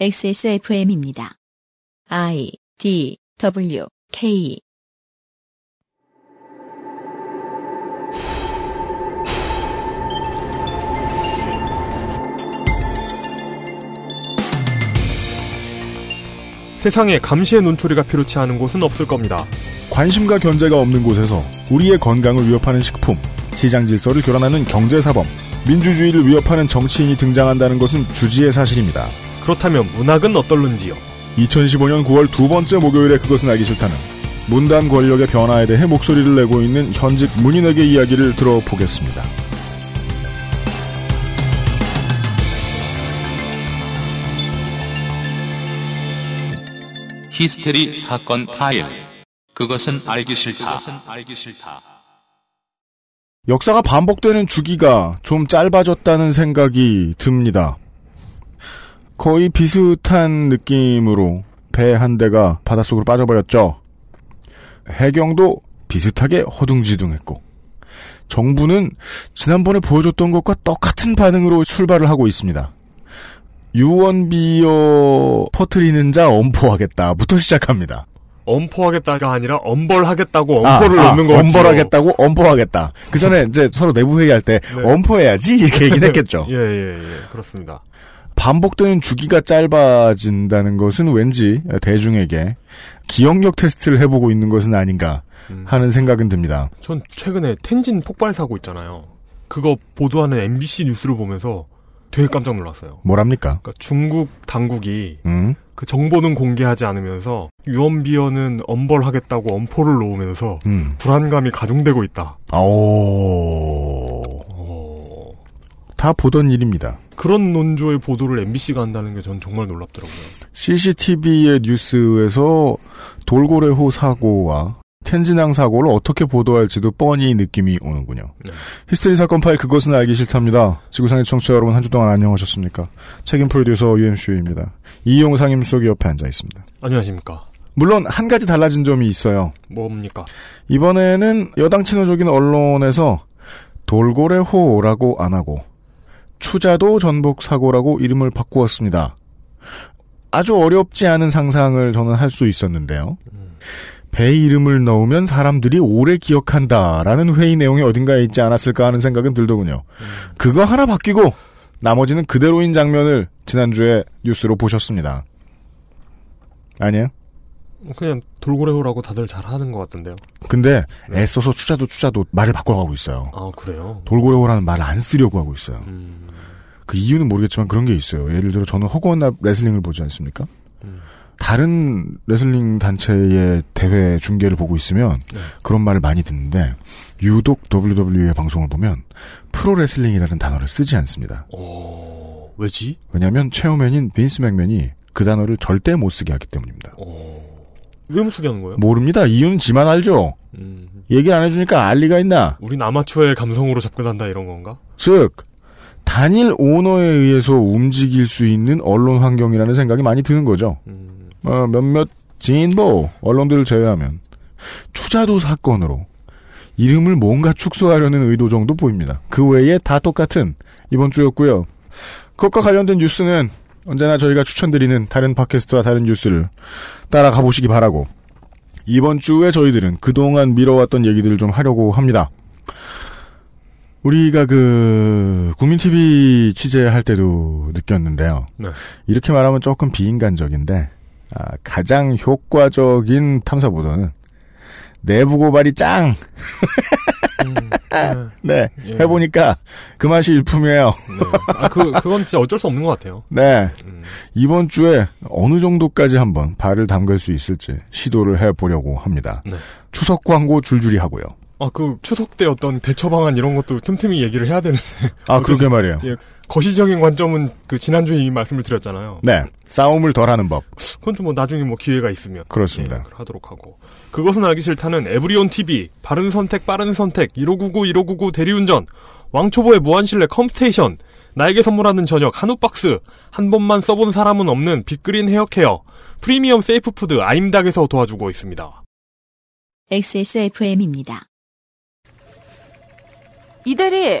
XSFM입니다. I D W K 세상에 감시의 눈초리가 필요치 않은 곳은 없을 겁니다. 관심과 견제가 없는 곳에서 우리의 건강을 위협하는 식품, 시장 질서를 교란하는 경제 사범, 민주주의를 위협하는 정치인이 등장한다는 것은 주지의 사실입니다. 그렇다면 문학은 어떨는지요? 2015년 9월 두 번째 목요일에 그것은 알기 싫다는 문단 권력의 변화에 대해 목소리를 내고 있는 현직 문인에게 이야기를 들어보겠습니다. 히스테리 사건 파일. 그것은 알기 싫다. 역사가 반복되는 주기가 좀 짧아졌다는 생각이 듭니다. 거의 비슷한 느낌으로 배 한 대가 바닷속으로 빠져버렸죠. 해경도 비슷하게 허둥지둥했고 정부는 지난번에 보여줬던 것과 똑같은 반응으로 출발을 하고 있습니다. 유언비어 퍼트리는 자 엄포하겠다부터 시작합니다. 엄포하겠다가 아니라 엄벌하겠다고 아, 엄포를 아, 넣는 거 같죠. 엄벌하겠다고 엄포하겠다. 그 전에 이제 서로 내부 회의할 때 네. 엄포해야지 이렇게 얘기를 했겠죠. 예, 예, 예. 그렇습니다. 반복되는 주기가 짧아진다는 것은 왠지 대중에게 기억력 테스트를 해보고 있는 것은 아닌가 음. 하는 생각은 듭니다. 전 최근에 텐진 폭발 사고 있잖아요. 그거 보도하는 MBC 뉴스를 보면서 되게 깜짝 놀랐어요. 뭐랍니까? 그러니까 중국 당국이 음? 그 정보는 공개하지 않으면서 유언비어는 엄벌하겠다고 엄포를 놓으면서 음. 불안감이 가중되고 있다. 오. 어, 다 보던 일입니다. 그런 논조의 보도를 MBC가 한다는 게 전 정말 놀랍더라고요. CCTV의 뉴스에서 돌고래호 사고와 텐진항 사고를 어떻게 보도할지도 뻔히 느낌이 오는군요. 네. 히스테리 사건 파일 그것은 알기 싫답니다. 지구상의 청취자 여러분 한 주 동안 안녕하셨습니까? 책임 프로듀서 UMCU입니다. 이용 상임수석이 옆에 앉아 있습니다. 안녕하십니까. 물론 한 가지 달라진 점이 있어요. 뭡니까? 이번에는 여당 친화적인 언론에서 돌고래호라고 안 하고 추자도 전복 사고라고 이름을 바꾸었습니다. 아주 어렵지 않은 상상을 저는 할 수 있었는데요. 배 이름을 넣으면 사람들이 오래 기억한다라는 회의 내용이 어딘가에 있지 않았을까 하는 생각은 들더군요. 그거 하나 바뀌고 나머지는 그대로인 장면을 지난주에 뉴스로 보셨습니다. 아니에요? 그냥 돌고래호라고 다들 잘 하는 것 같던데요. 근데 네. 애써서 추자도 추자도 말을 바꿔가고 있어요. 아, 그래요? 돌고래호라는 말을 안 쓰려고 하고 있어요. 음, 그 이유는 모르겠지만 그런 게 있어요. 예를 들어 저는 허구한 날 레슬링을 보지 않습니까? 음. 다른 레슬링 단체의 대회 중계를 보고 있으면 네. 그런 말을 많이 듣는데 유독 WWE의 방송을 보면 프로 레슬링이라는 단어를 쓰지 않습니다. 어, 왜지? 왜냐하면 chairman인 빈스 맥맨이 그 단어를 절대 못 쓰게 하기 때문입니다. 어, 왜 못쓰게 하는 거예요? 모릅니다. 이유는 지만 알죠. 음, 얘기를 안 해주니까 알 리가 있나? 우린 아마추어의 감성으로 접근한다 이런 건가? 즉 단일 오너에 의해서 움직일 수 있는 언론 환경이라는 생각이 많이 드는 거죠. 음, 어, 몇몇 진보 언론들을 제외하면 추자도 사건으로 이름을 뭔가 축소하려는 의도 정도 보입니다. 그 외에 다 똑같은 이번 주였고요. 그것과 관련된 뉴스는 언제나 저희가 추천드리는 다른 팟캐스트와 다른 뉴스를 따라가 보시기 바라고 이번 주에 저희들은 그동안 미뤄왔던 얘기들을 좀 하려고 합니다. 우리가 그 국민 TV 취재할 때도 느꼈는데요. 네. 이렇게 말하면 조금 비인간적인데 아, 가장 효과적인 탐사 보도는 내부 고발이 짱. 음, 네 예. 해보니까 그 맛이 일품이에요. 네. 아, 그, 그건 진짜 어쩔 수 없는 것 같아요. 네 음, 이번 주에 어느 정도까지 한번 발을 담글 수 있을지 시도를 해보려고 합니다. 네. 추석 광고 줄줄이 하고요. 아, 그 추석 때 어떤 대처 방안 이런 것도 틈틈이 얘기를 해야 되는데 아 그러게 말이에요. 예, 거시적인 관점은 그 지난주에 이미 말씀을 드렸잖아요. 네 싸움을 덜 하는 법 그건 좀 뭐 나중에 뭐 기회가 있으면 그렇습니다. 예, 하도록 하고 그것은 알기 싫다는 에브리온 TV 바른 선택 빠른 선택 1599 1599 대리운전 왕초보의 무한신뢰 컴스테이션 나에게 선물하는 저녁 한우 박스 한 번만 써본 사람은 없는 빅그린 헤어케어 프리미엄 safe food 아임닭에서 도와주고 있습니다. XSFM입니다. 이대리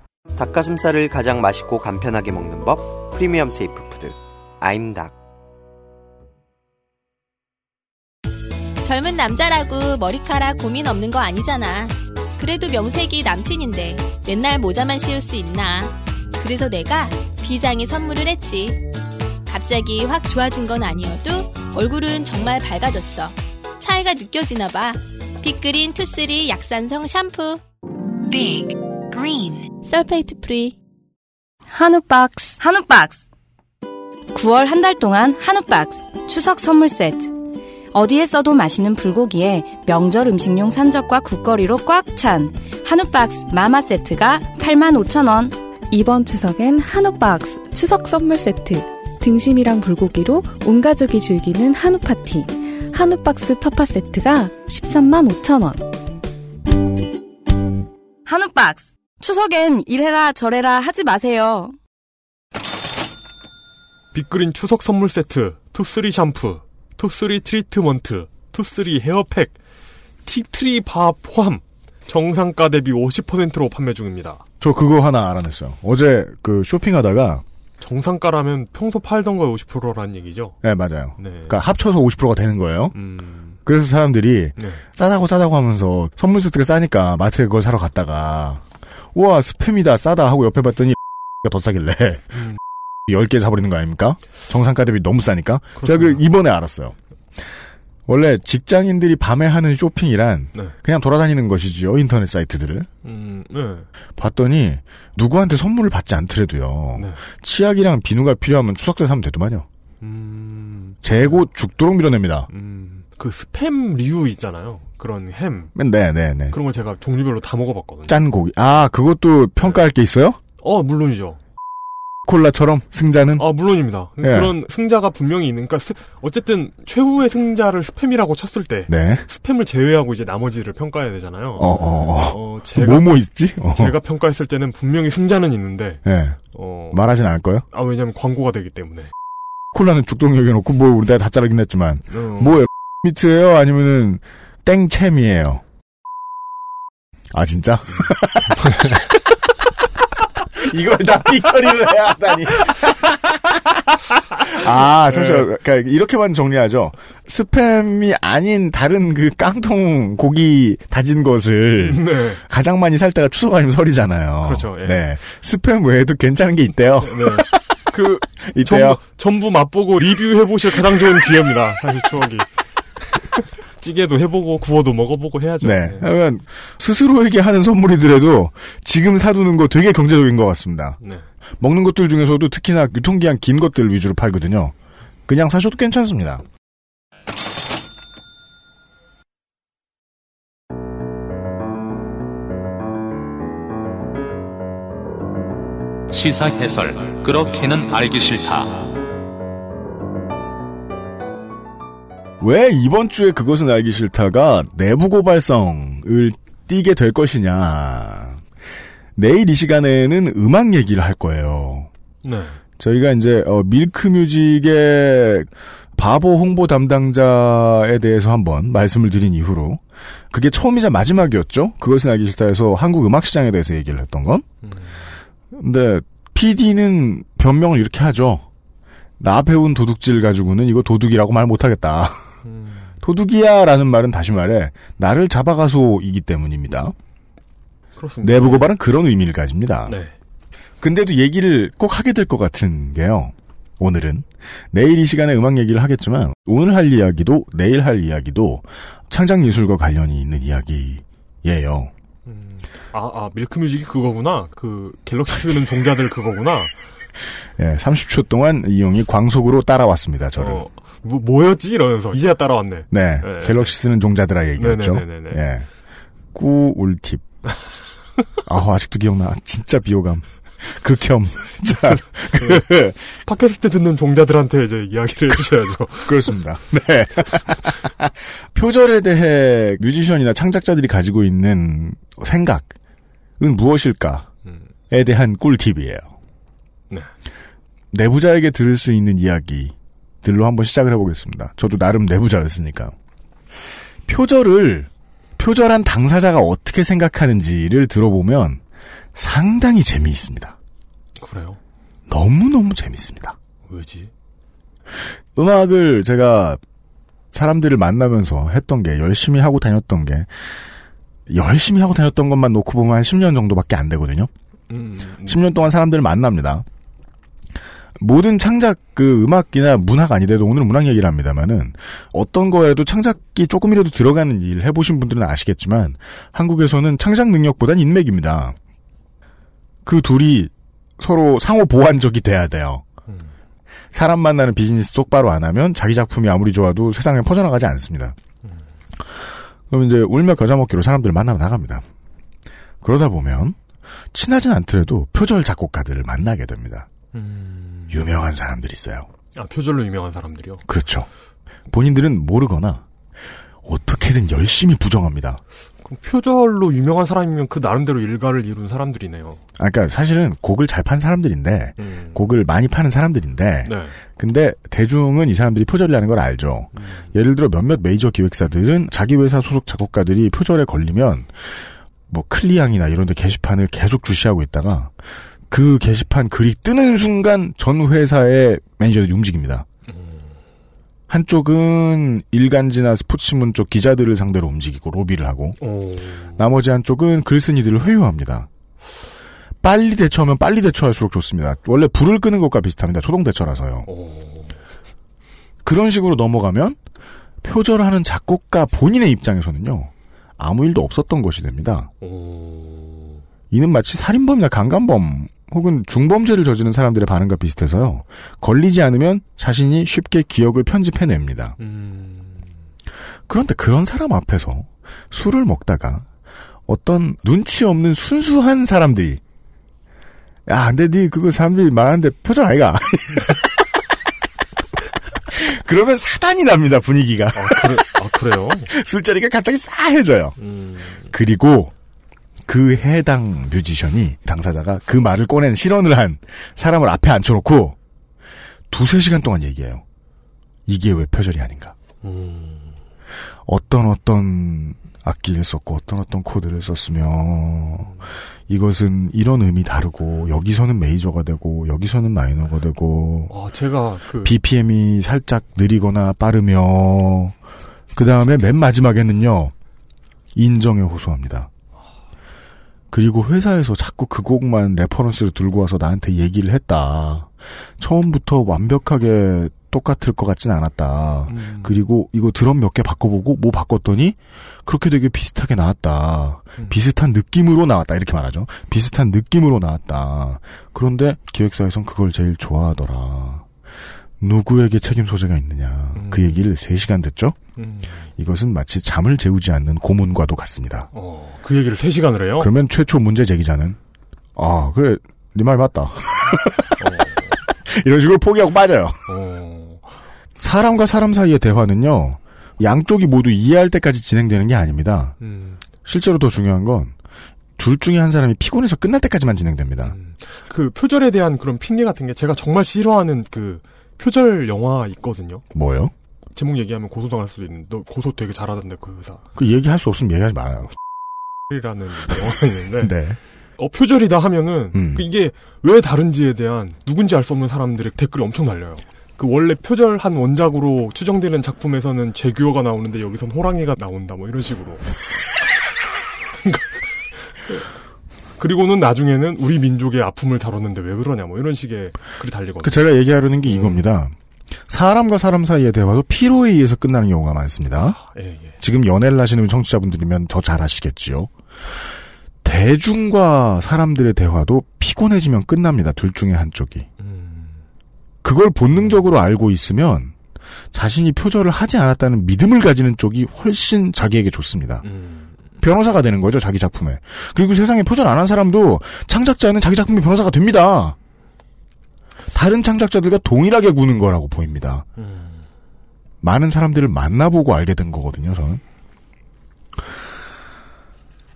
닭가슴살을 가장 맛있고 간편하게 먹는 법 프리미엄 safe food 아임닭 젊은 남자라고 머리카락 고민 없는 거 아니잖아. 그래도 명색이 남친인데 맨날 모자만 씌울 수 있나. 그래서 내가 비장의 선물을 했지. 갑자기 확 좋아진 건 아니어도 얼굴은 정말 밝아졌어. 차이가 느껴지나 봐. 빅그린 투쓰리 약산성 샴푸. Big Green sulfate free. 한우 박스. 한우 박스. 9월 한 달 동안 한우 박스 추석 선물 세트. 어디에 써도 맛있는 불고기에 명절 음식용 산적과 국거리로 꽉 찬 한우 박스 마마 세트가 85,000원. 이번 추석엔 한우 박스 추석 선물 세트. 등심이랑 불고기로 온 가족이 즐기는 한우 파티. 한우 박스 파파 세트가 13만 5천 원. 한우 박스. 추석엔 이래라 저래라 하지 마세요. 빅그린 추석 선물 세트, 투쓰리 샴푸, 투쓰리 트리트먼트, 투쓰리 헤어팩, 티트리 바 포함. 정상가 대비 50%로 판매 중입니다. 저 그거 하나 알아냈어요. 어제 그 쇼핑하다가 정상가라면 평소 팔던 거에 50%라는 얘기죠? 네 맞아요. 네. 그러니까 합쳐서 50%가 되는 거예요. 음, 그래서 사람들이 네. 싸다고 싸다고 하면서 선물 세트가 싸니까 마트에 그걸 사러 갔다가 우와 스팸이다 싸다 하고 옆에 봤더니 더 싸길래 음. 10개 사버리는 거 아닙니까? 정상가 대비 너무 싸니까 제가 그. 이번에 알았어요. 원래 직장인들이 밤에 하는 쇼핑이란 네. 그냥 돌아다니는 것이지요 인터넷 사이트들을 음, 네. 봤더니 누구한테 선물을 받지 않더라도요 네. 치약이랑 비누가 필요하면 추석 때 사면 되더만요 음, 재고 죽도록 밀어냅니다 음, 그 스팸류 있잖아요. 그런 햄. 네 네 네 그런 걸 제가 종류별로 다 먹어봤거든요. 짠 고기 아 그것도 평가할 게 있어요? 어, 물론이죠. 콜라처럼 승자는 아, 물론입니다. 예. 그런 승자가 분명히 있는, 그러니까 스- 어쨌든 최후의 승자를 스팸이라고 쳤을 때 네. 스팸을 제외하고 이제 나머지를 평가해야 되잖아요. 어, 어, 어. 어, 제가 뭐뭐 있지? 어. 제가 평가했을 때는 분명히 승자는 있는데 예. 어, 말하진 않을 거예요? 아 왜냐면 광고가 되기 때문에. 콜라는 죽도록 여겨놓고 뭐 우리 다 자르긴 했지만 어, 뭐예요? 미트예요? 아니면은 땡챔이에요? 아 진짜? 이걸 다 삐처리를 해야 하다니. 아, 잠시만. 그러니까 이렇게만 정리하죠. 스팸이 아닌 다른 그 깡통 고기 다진 것을 네. 가장 많이 살 때가 추석 아니면 설이잖아요. 그렇죠, 예. 네. 스팸 외에도 괜찮은 게 있대요. 네. 그 있대요. 전부, 전부 맛보고 리뷰해 보실 가장 좋은 기회입니다. 사실 추억이. 찌개도 해보고 구워도 먹어보고 해야죠. 네. 그러면 스스로에게 하는 선물이더라도 지금 사두는 거 되게 경제적인 것 같습니다. 네. 먹는 것들 중에서도 특히나 유통기한 긴 것들 위주로 팔거든요. 그냥 사셔도 괜찮습니다. 시사 해설 그렇게는 알기 싫다. 왜 이번 주에 그것은 알기 싫다가 내부 고발성을 띠게 될 것이냐. 내일 이 시간에는 음악 얘기를 할 거예요. 네. 저희가 이제 어, 밀크뮤직의 바보 홍보 담당자에 대해서 한번 말씀을 드린 이후로 그게 처음이자 마지막이었죠. 그것은 알기 싫다에서 한국 음악 시장에 대해서 얘기를 했던 건. 근데 PD는 변명을 이렇게 하죠. 나 배운 도둑질 가지고는 이거 도둑이라고 말 못하겠다. 도둑이야라는 말은 다시 말해 나를 잡아가소이기 때문입니다. 그렇습니다. 내부 고발은 그런 의미를 가집니다. 네. 근데도 얘기를 꼭 하게 될 것 같은 게요. 오늘은 내일 이 시간에 음악 얘기를 하겠지만 오늘 할 이야기도 내일 할 이야기도 창작 예술과 관련이 있는 이야기예요. 아, 아, 밀크뮤직이 그거구나. 그, 갤럭시 쓰는 종자들 그거구나. 예, 30초 동안 이용이 광속으로 따라왔습니다. 저를. 어, 뭐, 뭐였지? 이러면서. 이제야 따라왔네. 네, 네. 갤럭시 쓰는 종자들아 얘기했죠. 네네네네네. 예, 꾸울팁. 아 아직도 기억나. 진짜 비호감. 극혐. 자, 그, 팟캐스트 듣는 종자들한테 이제 이야기를 해주셔야죠. 그렇습니다. 네. 표절에 대해 뮤지션이나 창작자들이 가지고 있는 생각은 무엇일까에 대한 꿀팁이에요. 네. 내부자에게 들을 수 있는 이야기 들로 한번 시작을 해보겠습니다. 저도 나름 내부자였으니까. 표절을 표절한 당사자가 어떻게 생각하는지를 들어보면 상당히 재미있습니다. 그래요? 너무너무 재밌습니다. 왜지? 음악을 제가 사람들을 만나면서 했던 게 열심히 하고 다녔던 게 열심히 하고 다녔던 것만 놓고 보면 한 10년 정도밖에 안 되거든요. 음, 10년 동안 사람들을 만납니다. 모든 창작 그 음악이나 문학 아니더라도 오늘 문학 얘기를 합니다만은 어떤 거에도 창작이 조금이라도 들어가는 일 해보신 분들은 아시겠지만 한국에서는 창작 능력보단 인맥입니다. 그 둘이 서로 상호 보완적이 돼야 돼요. 사람 만나는 비즈니스 똑바로 안 하면 자기 작품이 아무리 좋아도 세상에 퍼져나가지 않습니다. 그럼 이제 울며 겨자 먹기로 사람들을 만나러 나갑니다. 그러다 보면 친하진 않더라도 표절 작곡가들을 만나게 됩니다. 유명한 사람들이 있어요. 아, 표절로 유명한 사람들이요? 그렇죠. 본인들은 모르거나 어떻게든 열심히 부정합니다. 그럼 표절로 유명한 사람이면 그 나름대로 일가를 이룬 사람들이네요. 아, 그러니까 사실은 곡을 잘 판 사람들인데 음. 곡을 많이 파는 사람들인데 네. 근데 대중은 이 사람들이 표절이라는 걸 알죠. 예를 들어 몇몇 메이저 기획사들은 자기 회사 소속 작곡가들이 표절에 걸리면 뭐 클리앙이나 이런 데 게시판을 계속 주시하고 있다가 그 게시판 글이 뜨는 순간 전 회사의 매니저들이 움직입니다. 한쪽은 일간지나 스포츠문 쪽 기자들을 상대로 움직이고 로비를 하고 오. 나머지 한쪽은 글쓴이들을 회유합니다. 빨리 대처하면 빨리 대처할수록 좋습니다. 원래 불을 끄는 것과 비슷합니다. 초동 대처라서요. 그런 식으로 넘어가면 표절하는 작곡가 본인의 입장에서는요. 아무 일도 없었던 것이 됩니다. 이는 마치 살인범이나 강간범 혹은 중범죄를 저지른 사람들의 반응과 비슷해서요. 걸리지 않으면 자신이 쉽게 기억을 편집해냅니다. 그런데 그런 사람 앞에서 술을 먹다가 어떤 눈치 없는 순수한 사람들이 야, 근데 니 그거 사람들이 말하는데 표절 아이가? 그러면 사단이 납니다, 분위기가. 아, 그래요? 술자리가 갑자기 싸해져요. 그리고 그 해당 뮤지션이 당사자가 그 말을 꺼낸 실언을 한 사람을 앞에 앉혀놓고 두세 시간 동안 얘기해요. 이게 왜 표절이 아닌가? 어떤 어떤 악기를 썼고 어떤 어떤 코드를 썼으며 이것은 이런 의미 다르고 여기서는 메이저가 되고 여기서는 마이너가 되고 아, 제가 그 BPM이 살짝 느리거나 빠르며 그 다음에 맨 마지막에는요 인정에 호소합니다. 그리고 회사에서 자꾸 그 곡만 reference를 들고 와서 나한테 얘기를 했다. 처음부터 완벽하게 똑같을 것 같진 않았다. 그리고 이거 드럼 몇 개 바꿔보고 뭐 바꿨더니 그렇게 되게 비슷하게 나왔다. 비슷한 느낌으로 나왔다. 이렇게 말하죠. 비슷한 느낌으로 나왔다. 그런데 기획사에선 그걸 제일 좋아하더라. 누구에게 책임 소재가 있느냐. 그 얘기를 3시간 듣죠? 이것은 마치 잠을 재우지 않는 고문과도 같습니다. 어, 그 얘기를 3시간을 해요? 그러면 최초 문제 제기자는 아 그래 네 말 맞다. 이런 식으로 포기하고 빠져요. 사람과 사람 사이의 대화는요 양쪽이 모두 이해할 때까지 진행되는 게 아닙니다. 실제로 더 중요한 건 둘 중에 한 사람이 피곤해서 끝날 때까지만 진행됩니다. 그 표절에 대한 그런 핑계 같은 게 제가 정말 싫어하는 그 표절 영화 있거든요. 뭐요? 제목 얘기하면 고소당할 수도 있는데 너 고소 되게 잘하던데 그 회사. 그 얘기할 수 없으면 얘기하지 말아요. 이라는 영화가 있는데 네. 어 표절이다 하면은 음. 그 이게 왜 다른지에 대한 누군지 알 수 없는 사람들의 댓글이 엄청 달려요. 그 원래 표절한 원작으로 추정되는 작품에서는 제규어가 나오는데 여기선 호랑이가 나온다 뭐 이런 식으로. 그리고는 나중에는 우리 민족의 아픔을 다뤘는데 왜 그러냐 뭐 이런 식의 글이 달리거든요. 그 제가 얘기하려는 게 이겁니다. 사람과 사람 사이의 대화도 피로에 의해서 끝나는 경우가 많습니다. 예, 예. 지금 연애를 하시는 청취자분들이면 더 잘 아시겠지요. 대중과 사람들의 대화도 피곤해지면 끝납니다. 둘 중에 한쪽이. 그걸 본능적으로 알고 있으면 자신이 표절을 하지 않았다는 믿음을 가지는 쪽이 훨씬 자기에게 좋습니다. 변호사가 되는 거죠, 자기 작품에. 그리고 세상에 표절 안 한 사람도 창작자는 자기 작품의 변호사가 됩니다. 다른 창작자들과 동일하게 구는 거라고 보입니다. 많은 사람들을 만나보고 알게 된 거거든요, 저는.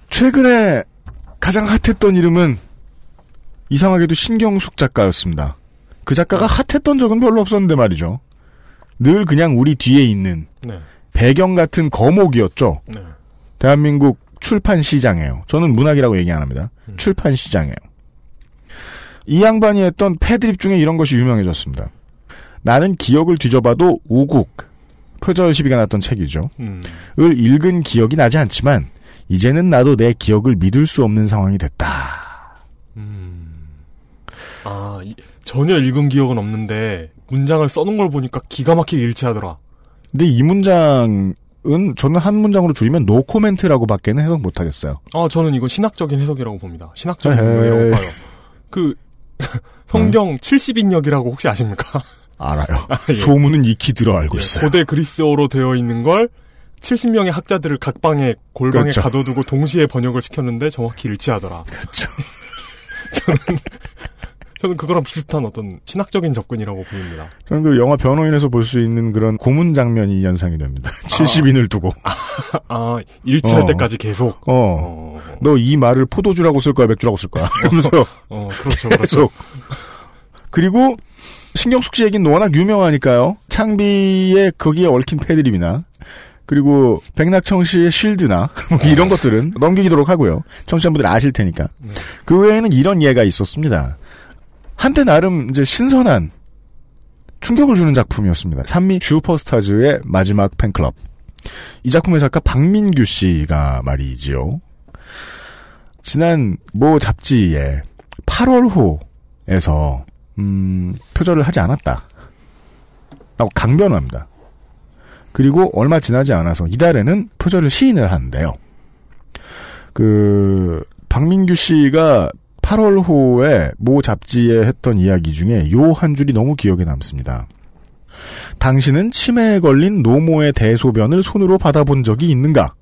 최근에 가장 핫했던 이름은 이상하게도 신경숙 작가였습니다. 그 작가가 핫했던 적은 별로 없었는데 말이죠. 늘 그냥 우리 뒤에 있는 네. 배경 같은 거목이었죠. 네. 대한민국 출판 시장이에요. 저는 문학이라고 얘기 안 합니다. 출판 시장이에요. 이 양반이 했던 패드립 중에 이런 것이 유명해졌습니다. 나는 기억을 뒤져봐도 우국 표절 시비가 났던 책이죠. 음. 을 읽은 기억이 나지 않지만 이제는 나도 내 기억을 믿을 수 없는 상황이 됐다. 아, 이- 전혀 읽은 기억은 없는데 문장을 써놓은 걸 보니까 기가 막히게 일치하더라. 근데 이 문장 은 저는 한 문장으로 줄이면 노 코멘트라고 밖에는 해석 못 하겠어요. 아, 저는 이건 신학적인 해석이라고 봅니다. 신학적인 에헤이. 거라고 봐요. 그 성경 70인역이라고 혹시 아십니까? 알아요. 아, 예. 소문은 익히 들어 알고 예, 있어요. 고대 그리스어로 되어 있는 걸 70명의 학자들을 각 방에 골방에 그렇죠. 가둬두고 동시에 번역을 시켰는데 정확히 일치하더라. 그렇죠. 저는 저는 그거랑 비슷한 어떤 신학적인 접근이라고 보입니다. 저는 그 영화 변호인에서 볼 수 있는 그런 고문 장면이 연상이 됩니다. 70인을 두고. 아, 일치할 어. 때까지 계속. 어. 너 이 말을 포도주라고 쓸 거야, 맥주라고 쓸 거야. 그러면서. 어, 그렇죠, 그렇죠. 그리고 신경숙 씨 얘기는 워낙 유명하니까요. 창비의 거기에 얽힌 패드립이나 그리고 백낙청 씨의 쉴드나 뭐 이런 것들은 넘기도록 하고요. 청취자분들 아실 테니까. 그 외에는 이런 예가 있었습니다. 한때 나름 이제 신선한 충격을 주는 작품이었습니다. 산미 슈퍼스타즈의 마지막 팬클럽. 이 작품의 작가 박민규 씨가 말이지요. 지난 모 잡지에 8월호에서 음, 표절을 하지 않았다. 라고 강변합니다. 그리고 얼마 지나지 않아서 이달에는 표절을 시인을 하는데요. 그 박민규 씨가 8월 호에 모 잡지에 했던 이야기 중에 요 한 줄이 너무 기억에 남습니다. 당신은 치매에 걸린 노모의 대소변을 손으로 받아본 적이 있는가?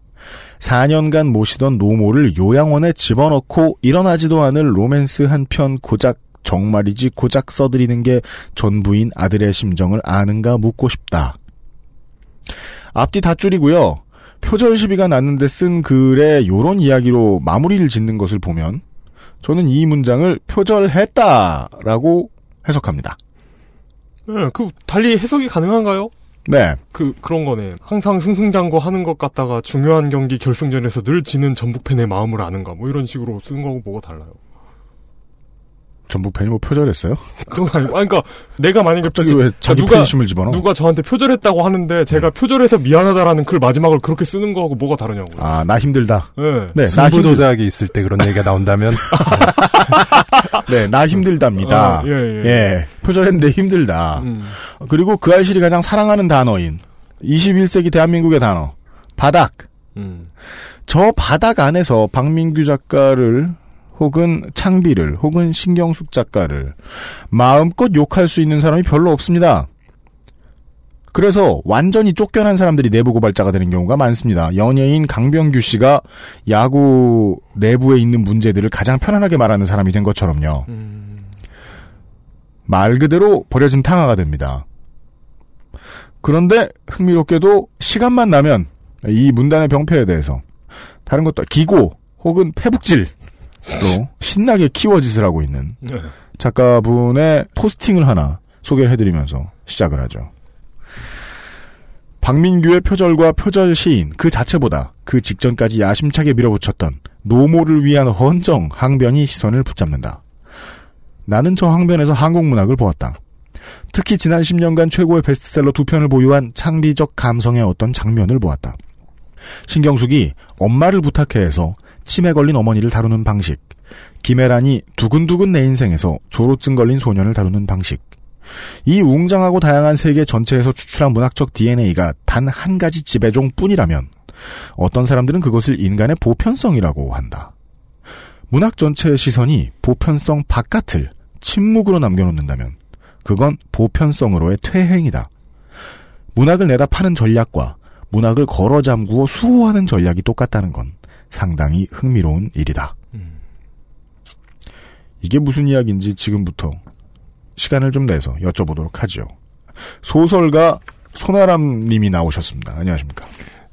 4년간 모시던 노모를 요양원에 집어넣고 일어나지도 않을 로맨스 한 편 고작 정말이지 고작 써드리는 게 전부인 아들의 심정을 아는가 묻고 싶다. 앞뒤 다 줄이고요. 표절 시비가 났는데 쓴 글에 요런 이야기로 마무리를 짓는 것을 보면 저는 이 문장을 표절했다라고 해석합니다. 네, 그 달리 해석이 가능한가요? 네. 그 그런 거네. 항상 승승장구 하는 것 같다가 중요한 경기 결승전에서 늘 지는 전북 팬의 마음을 아는가. 뭐 이런 식으로 쓰는 거하고 뭐가 달라요. 전북 팬이 뭐 표절했어요? 그건 아니고, 아니, 그러니까 내가 만약에 갑자기 왜 자기 누가- 팬심을 집어넣어? 누가 저한테 표절했다고 하는데 제가 표절해서 미안하다라는 글 마지막을 그렇게 쓰는 거하고 뭐가 다르냐고요. 아, 나 힘들다. 네. 네, 나 승부 힘들, 조작이 있을 때 그런 얘기가 나온다면 네, 나 힘들답니다. 아, 예, 예. 표절했는데 힘들다. 음. 그리고 그 아이실이 가장 사랑하는 단어인 21세기 대한민국의 단어 바닥. 음. 저 바닥 안에서 박민규 작가를 혹은 창비를 혹은 신경숙 작가를 마음껏 욕할 수 있는 사람이 별로 없습니다. 그래서 완전히 쫓겨난 사람들이 내부 고발자가 되는 경우가 많습니다. 연예인 강병규 씨가 야구 내부에 있는 문제들을 가장 편안하게 말하는 사람이 된 것처럼요. 말 그대로 버려진 탕화가 됩니다. 그런데 흥미롭게도 시간만 나면 이 문단의 병폐에 대해서 다른 것도 기고 혹은 패북질 로 신나게 키워짓을 하고 있는 네. 작가분의 포스팅을 하나 소개를 해드리면서 시작을 하죠. 박민규의 표절과 표절 시인 그 자체보다 그 직전까지 야심차게 밀어붙였던 노모를 위한 헌정 항변이 시선을 붙잡는다. 나는 저 항변에서 한국 문학을 보았다. 특히 지난 10년간 최고의 베스트셀러 두 편을 보유한 창리적 감성의 어떤 장면을 보았다. 신경숙이 엄마를 부탁해 해서 치매 걸린 어머니를 다루는 방식, 김혜란이 두근두근 내 인생에서 조로증 걸린 소년을 다루는 방식, 이 웅장하고 다양한 세계 전체에서 추출한 문학적 DNA가 단 한 가지 지배종 뿐이라면 어떤 사람들은 그것을 인간의 보편성이라고 한다. 문학 전체의 시선이 보편성 바깥을 침묵으로 남겨놓는다면 그건 보편성으로의 퇴행이다. 문학을 내다 파는 전략과 문학을 걸어 잠구어 수호하는 전략이 똑같다는 건 상당히 흥미로운 일이다. 이게 무슨 이야기인지 지금부터 시간을 좀 내서 여쭤보도록 하죠. 소설가 손아람 님이 나오셨습니다. 안녕하십니까?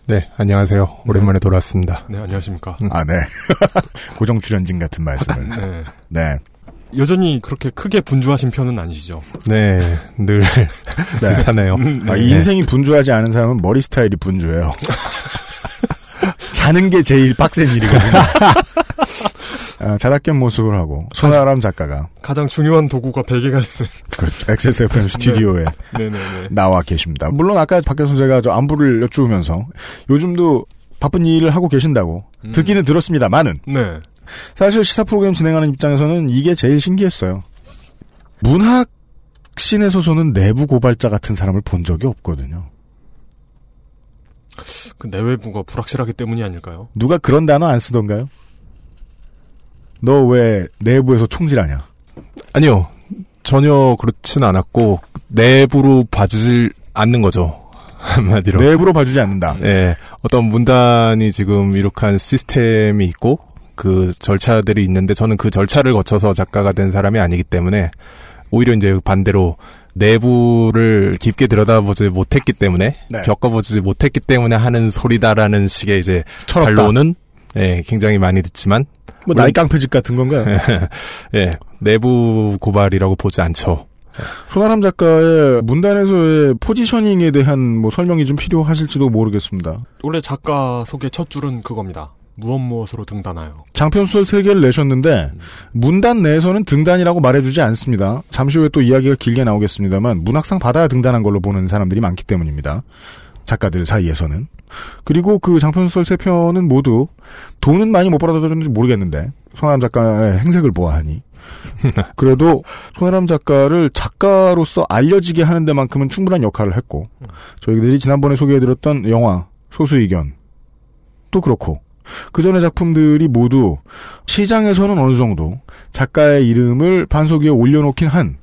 네, 안녕하세요. 오랜만에 돌아왔습니다. 네, 안녕하십니까. 아, 네. 고정 출연진 같은 말씀을. 네. 네. 여전히 그렇게 크게 분주하신 편은 아니시죠? 네, 늘 비슷하네요. 아, 이 인생이 분주하지 않은 사람은 머리 스타일이 분주해요. 자는 게 제일 빡센 일이거든요. 아, 자다깬 모습을 하고 손아람 작가가 가장 중요한 도구가 베개가 되는. 그렇죠. XSFM 스튜디오에 네네네. 나와 계십니다. 물론 아까 박현수 제가 저 안부를 여쭈면서 요즘도 바쁜 일을 하고 계신다고 듣기는 들었습니다만은 네. 사실 시사 프로그램 진행하는 입장에서는 이게 제일 신기했어요. 문학 신에서 저는 내부 고발자 같은 사람을 본 적이 없거든요. 그 내외부가 불확실하기 때문이 아닐까요? 누가 그런 단어 안 쓰던가요? 너 왜 내부에서 총질하냐? 아니요. 전혀 그렇진 않았고 내부로 봐주질 않는 거죠. 한마디로. 내부로 봐주지 않는다. 네. 어떤 문단이 지금 이룩한 시스템이 있고 그 절차들이 있는데 저는 그 절차를 거쳐서 작가가 된 사람이 아니기 때문에 오히려 이제 반대로 내부를 깊게 들여다보지 못했기 때문에 네. 겪어보지 못했기 때문에 하는 소리다라는 식의 이제 철없다. 반론은 예, 굉장히 많이 듣지만 뭐 나이 깡패집 같은 건가요? 예, 내부 고발이라고 보지 않죠. 손아람 작가의 문단에서의 포지셔닝에 대한 뭐 설명이 좀 필요하실지도 모르겠습니다. 원래 작가 소개 첫 줄은 그겁니다. 무엇 무엇으로 등단하여. 장편 소설 3개를 내셨는데 문단 내에서는 등단이라고 말해주지 않습니다. 잠시 후에 또 이야기가 길게 나오겠습니다만 문학상 받아야 등단한 걸로 보는 사람들이 많기 때문입니다. 작가들 사이에서는. 그리고 그 장편 소설 3편은 모두 돈은 많이 못 벌어들였는지 모르겠는데 손아람 작가의 행색을 보아하니 그래도 손아람 작가를 작가로서 알려지게 하는 데만큼은 충분한 역할을 했고 저희들이 지난번에 소개해드렸던 영화 소수의견 또 그렇고 그 전의 작품들이 모두 시장에서는 어느 정도 작가의 이름을 반석 위에 올려놓긴 한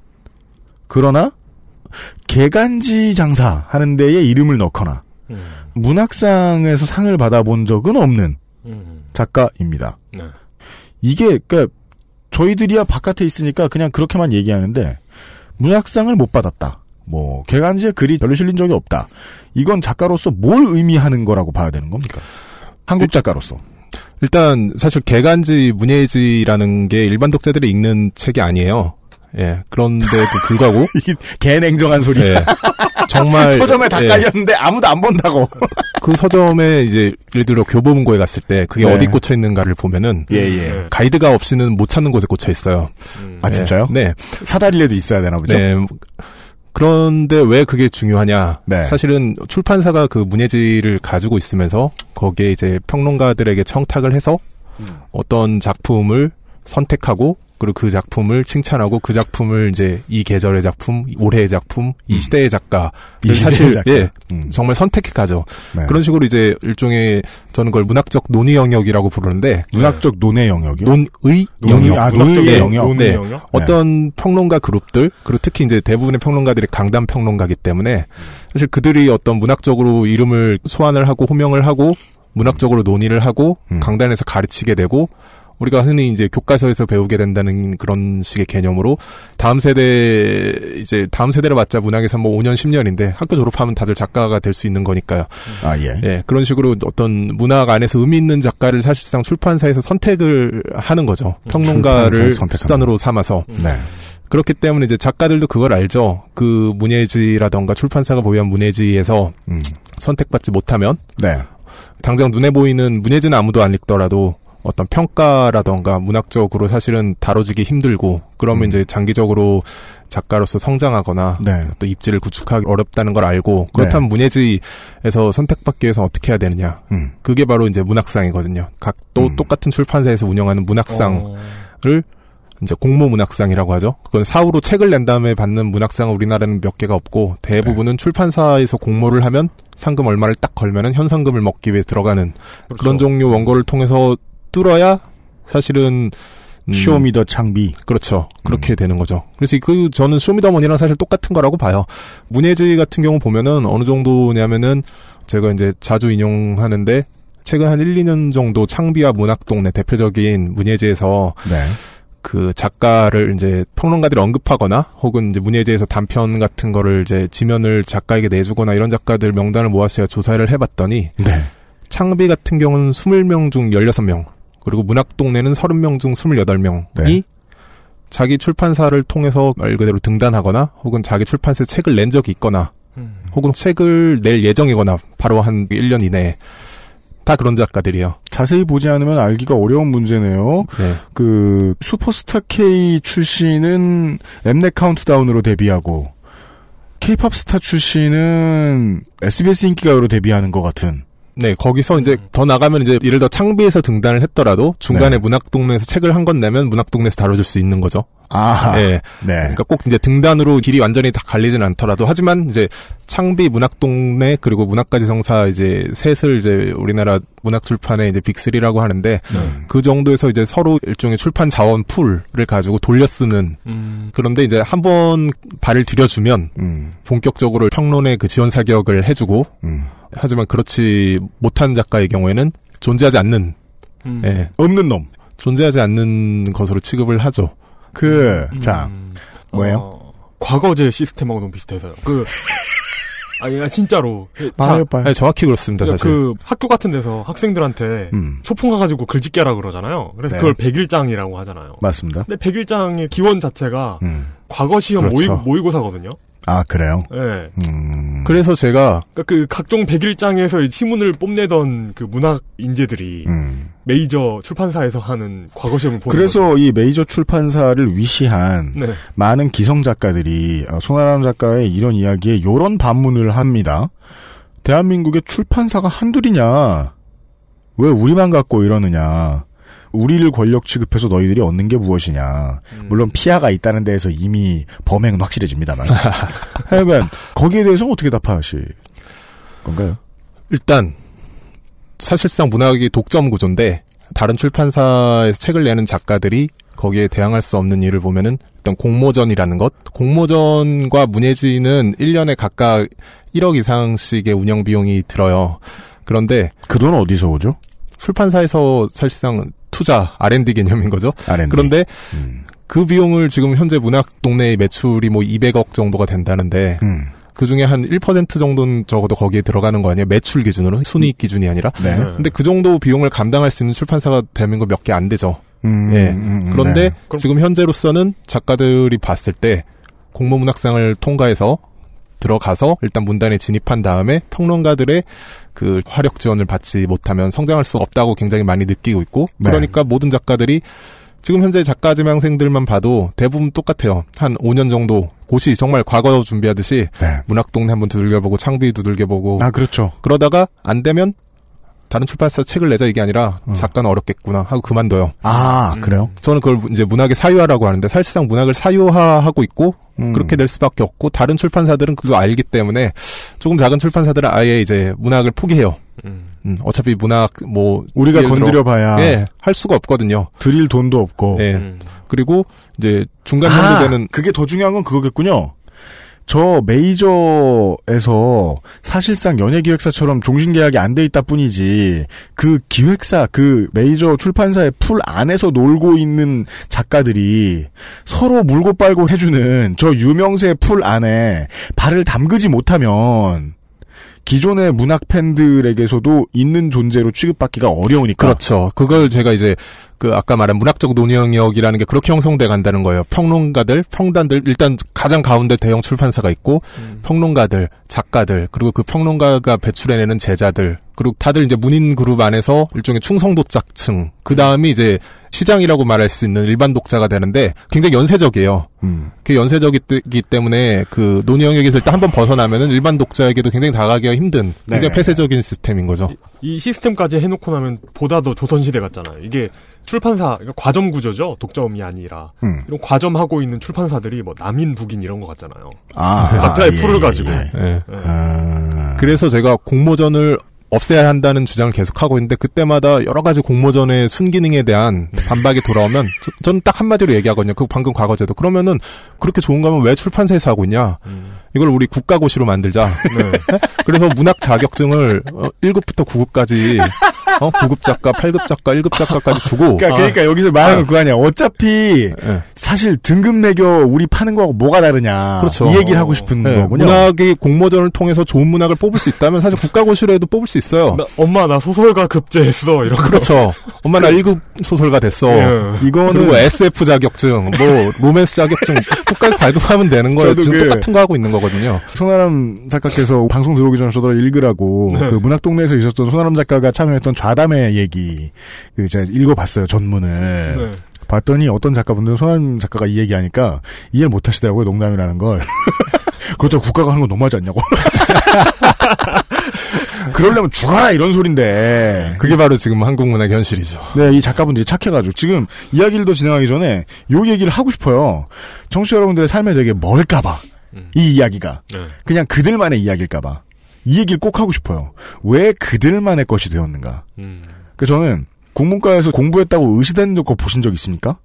그러나 개간지 장사 하는 데에 이름을 넣거나 문학상에서 상을 받아본 적은 없는 작가입니다. 네. 이게 그러니까 저희들이야 바깥에 있으니까 그냥 그렇게만 얘기하는데 문학상을 못 받았다. 뭐 개간지에 글이 별로 실린 적이 없다. 이건 작가로서 뭘 의미하는 거라고 봐야 되는 겁니까? 한국 작가로서. 일단 사실 개간지 문예지라는 게 일반 독자들이 읽는 책이 아니에요. 예. 그런데도 불구하고 이게 개냉정한 소리. 예. 정말 서점에 다 예. 깔렸는데 아무도 안 본다고. 그 서점에 이제 예를 들어 교보문고에 갔을 때 그게 네. 어디 꽂혀 있는가를 보면은 예, 예. 가이드가 없이는 못 찾는 곳에 꽂혀 있어요. 아 진짜요? 네. 사다리라도 있어야 되나 보죠. 네. 그런데 왜 그게 중요하냐? 네. 사실은 출판사가 그 문예지를 가지고 있으면서 거기에 이제 평론가들에게 청탁을 해서 음. 어떤 작품을 선택하고 그리고 그 작품을 칭찬하고 그 작품을 이제 이 계절의 작품, 올해의 작품, 이 시대의 작가 음. 이 시대의 사실 작가. 예 음. 정말 선택해 가죠. 네. 그런 식으로 이제 일종의 저는 그걸 문학적 논의 영역이라고 부르는데 문학적 논의 영역이요? 논의 논의, 영역, 아, 문학적 예, 영역. 논의 네. 영역? 어떤 평론가 그룹들 그리고 특히 이제 대부분의 평론가들이 강단 평론가기 때문에 사실 그들이 어떤 문학적으로 이름을 소환을 하고 호명을 하고 문학적으로 논의를 하고 음. 강단에서 가르치게 되고 우리가 흔히 이제 교과서에서 배우게 된다는 그런 식의 개념으로 다음 세대 이제 다음 세대를 맞자 문학에서 뭐 5년 10년인데 학교 졸업하면 다들 작가가 될 수 있는 거니까요. 아 예. 예, 그런 식으로 어떤 문학 안에서 의미 있는 작가를 사실상 출판사에서 선택을 하는 거죠. 평론가를 출판사에서 선택하는 수단으로 삼아서. 네. 그렇기 때문에 이제 작가들도 그걸 알죠. 그 문예지라던가 출판사가 보유한 문예지에서 음. 선택받지 못하면 네. 당장 눈에 보이는 문예지는 아무도 안 읽더라도 어떤 평가라던가 문학적으로 사실은 다뤄지기 힘들고 그러면 이제 장기적으로 작가로서 성장하거나 네. 또 입지를 구축하기 어렵다는 걸 알고 그렇다면 문예지에서 선택받기 위해서 어떻게 해야 되느냐? 음. 그게 바로 이제 문학상이거든요. 각또 똑같은 출판사에서 운영하는 문학상을 이제 공모 문학상이라고 하죠. 그건 사후로 책을 낸 다음에 받는 문학상은 우리나라는 몇 개가 없고 대부분은 출판사에서 공모를 하면 상금 얼마를 딱 걸면은 현상금을 먹기 위해 들어가는 그렇죠. 그런 종류 원고를 통해서 뚫어야 사실은 음, 쇼미더 창비. 그렇죠. 그렇게 되는 거죠. 그래서 그 저는 쇼미더머니랑 사실 똑같은 거라고 봐요. 문예지 같은 경우 보면은 어느 정도냐면은 제가 이제 자주 인용하는데 최근 한 1, 2년 정도 창비와 문학동네 대표적인 문예지에서 네. 그 작가를 이제 평론가들이 언급하거나 혹은 이제 문예지에서 단편 같은 거를 이제 지면을 작가에게 내주거나 이런 작가들 명단을 모아서 조사를 해봤더니 네. 창비 같은 경우는 20명 중 16명 그리고 문학동네는 30명 중 28명이 네. 자기 출판사를 통해서 말 그대로 등단하거나 혹은 자기 출판사에 책을 낸 적이 있거나 혹은 책을 낼 예정이거나 바로 한 1년 이내에 다 그런 작가들이에요. 자세히 보지 않으면 알기가 어려운 문제네요. 네. 그 슈퍼스타 K 출신은 엠넷 카운트다운으로 데뷔하고 케이팝 스타 출신은 SBS 인기가요로 데뷔하는 것 같은. 네, 거기서 이제 더 나가면 이제 예를 들어 창비에서 등단을 했더라도 중간에 네. 문학동네에서 책을 한 권 내면 문학동네에서 다뤄줄 수 있는 거죠. 아, 네. 네. 그러니까 꼭 이제 등단으로 길이 완전히 다 갈리진 않더라도 하지만 이제 창비 문학동네 그리고 문학가지 성사 이제 셋을 이제 우리나라 문학 출판의 이제 빅3라고 하는데 그 정도에서 이제 서로 일종의 출판 자원 풀을 가지고 돌려 쓰는 음. 그런데 이제 한번 발을 들여주면 음, 본격적으로 평론의 그 지원 사격을 해주고 음. 하지만 그렇지 못한 작가의 경우에는 존재하지 않는 음. 예, 없는 놈. 존재하지 않는 것으로 취급을 하죠. 그, 자, 뭐예요? 어, 과거제 시스템하고 너무 비슷해서요. 그, 아니, 진짜로. 그, 자, 말해봐요. 아니, 정확히 그렇습니다, 그러니까 사실. 그 학교 같은 데서 학생들한테 음, 소풍 가가지고 글짓기 하라 그러잖아요. 그래서 네. 그걸 백일장이라고 하잖아요. 맞습니다. 근데 백일장의 기원 자체가 음. 과거 시험 그렇죠. 모의, 모의고사거든요. 아, 그래요? 예. 음. 그래서 제가 그러니까 그 각종 백일장에서 이 시문을 뽐내던 그 문학 인재들이 음. 메이저 출판사에서 하는 과거 시험을 보는 그래서 이 메이저 출판사를 위시한 거죠. 네. 많은 기성 작가들이 어, 손아람 작가의 이런 이야기에 요런 반문을 합니다. 대한민국의 출판사가 한둘이냐? 왜 우리만 갖고 이러느냐? 우리를 권력 취급해서 너희들이 얻는 게 무엇이냐? 물론 피아가 있다는 데에서 이미 범행은 확실해집니다만. 하여간 거기에 대해서 어떻게 답하실 건가요? 일단 사실상 문학이 독점 구조인데 다른 출판사에서 책을 내는 작가들이 거기에 대항할 수 없는 일을 보면은 일단 공모전이라는 것. 공모전과 문예지는 1년에 각각 1억 이상씩의 운영 비용이 들어요. 그런데 그 돈 어디서 오죠? 출판사에서 사실상 투자 R&D 개념인 거죠. R&D. 그런데 음. 그 비용을 지금 현재 문학 동네의 매출이 뭐 200억 정도가 된다는데 음. 그 중에 한 1% 정도는 적어도 거기에 들어가는 거 아니에요? 매출 기준으로 순이익 기준이 아니라. 네. 근데 그 정도 비용을 감당할 수 있는 출판사가 대한민국 몇 개 안 되죠. 음, 예. 음, 음, 그런데 네. 지금 현재로서는 작가들이 봤을 때 공모문학상을 통과해서 들어가서 일단 문단에 진입한 다음에 평론가들의 그 화력 지원을 받지 못하면 성장할 수 없다고 굉장히 많이 느끼고 있고 네. 그러니까 모든 작가들이 지금 현재 작가 지망생들만 봐도 대부분 똑같아요. 한 5년 정도 고시 정말 과거 준비하듯이 네. 문학동네 한번 두들겨보고 창비 두들겨보고 아 그렇죠. 그러다가 안 되면 다른 출판사 책을 내자 이게 아니라 작가는 어렵겠구나 하고 그만둬요. 아 그래요? 저는 그걸 이제 문학의 사유화라고 하는데 사실상 문학을 사유화하고 있고 음. 그렇게 될 수밖에 없고 다른 출판사들은 그거 알기 때문에 조금 작은 출판사들은 아예 이제 문학을 포기해요. 음, 어차피 문학 뭐 우리가 건드려봐야 예, 할 수가 없거든요. 드릴 돈도 없고. 예. 그리고 이제 중간 아, 정도 되는 그게 더 중요한 건 그거겠군요. 저 메이저에서 사실상 연예기획사처럼 종신계약이 안 돼 있다 뿐이지 그 기획사 그 메이저 출판사의 풀 안에서 놀고 있는 작가들이 서로 물고 빨고 해주는 저 유명세 풀 안에 발을 담그지 못하면 기존의 문학 팬들에게서도 있는 존재로 취급받기가 어려우니까 그렇죠. 그걸 제가 이제 그 아까 말한 문학적 논영역이라는 게 그렇게 형성돼 간다는 거예요. 평론가들, 평단들 일단 가장 가운데 대형 출판사가 있고 평론가들, 작가들 그리고 그 평론가가 배출해내는 제자들 그리고 다들 이제 문인 그룹 안에서 일종의 충성도짝층 그 다음이 이제 시장이라고 말할 수 있는 일반 독자가 되는데 굉장히 연쇄적이에요. 음. 그 연쇄적이기 때문에 그 논영역에서 일단 한번 벗어나면은 일반 독자에게도 굉장히 다가가기가 힘든 굉장히 네. 폐쇄적인 시스템인 거죠. 이 시스템까지 해놓고 나면 보다 더 조선시대 같잖아요. 이게 출판사, 그러니까 과점 구조죠. 독점이 아니라. 음. 이런 과점하고 있는 출판사들이 뭐 남인, 북인 이런 것 같잖아요. 아, 각자의 아, 예, 풀을 가지고. 예. 아. 그래서 제가 공모전을 없애야 한다는 주장을 계속하고 있는데 그때마다 여러 가지 공모전의 순기능에 대한 반박이 돌아오면 저- 저는 딱 한마디로 얘기하거든요. 그 방금 과거제도. 그러면은 그렇게 좋은 거면 왜 출판사에서 하고 있냐? 이걸 우리 국가고시로 만들자. 그래서 문학 자격증을 어, 1급부터 9급까지 어, 9급 작가, 8급 작가, 1급 작가까지 주고. 그러니까, 그러니까 여기서 말하는 건 그거 아니야. 어차피 예. 사실 등급 매겨 우리 파는 거하고 뭐가 다르냐. 그렇죠. 이 얘기를 하고 싶은 네, 거군요. 문학의 공모전을 통해서 좋은 문학을 뽑을 수 있다면 사실 국가고시로에도 뽑을 수 있어요. 나, 엄마 나 소설가 급제했어 이런 거. 그렇죠. 엄마 나 1급 소설가 됐어. 예. 이거는 그리고 SF 자격증, 뭐 로맨스 자격증 끝까지 발급하면 되는 거예요. 지금 그- 똑같은 거 하고 있는 거거든요. 손아람 작가께서 방송 들어오기 전에 저도 읽으라고 네. 그 문학 동네에서 있었던 손아람 작가가 참여했던 좌담의 얘기 그 제가 읽어봤어요 전문을. 네. 봤더니 어떤 작가분들은 손아람 작가가 이 얘기하니까 이해를 못하시더라고요 농담이라는 걸. 그렇다고 국가가 하는 건 너무하지 않냐고. 그러려면 죽어라 이런 소린데. 그게 바로 지금 한국 문학의 현실이죠. 네, 이 작가분들이 착해가지고. 지금 이야기를 더 진행하기 전에 요 얘기를 하고 싶어요. 청취 자 여러분들의 삶에 되게 멀까봐. 이 이야기가. 네. 그냥 그들만의 이야기일까봐 이 얘기를 꼭 하고 싶어요. 왜 그들만의 것이 되었는가? 음. 그 저는 국문과에서 공부했다고 의시되는 거 보신 적 있습니까?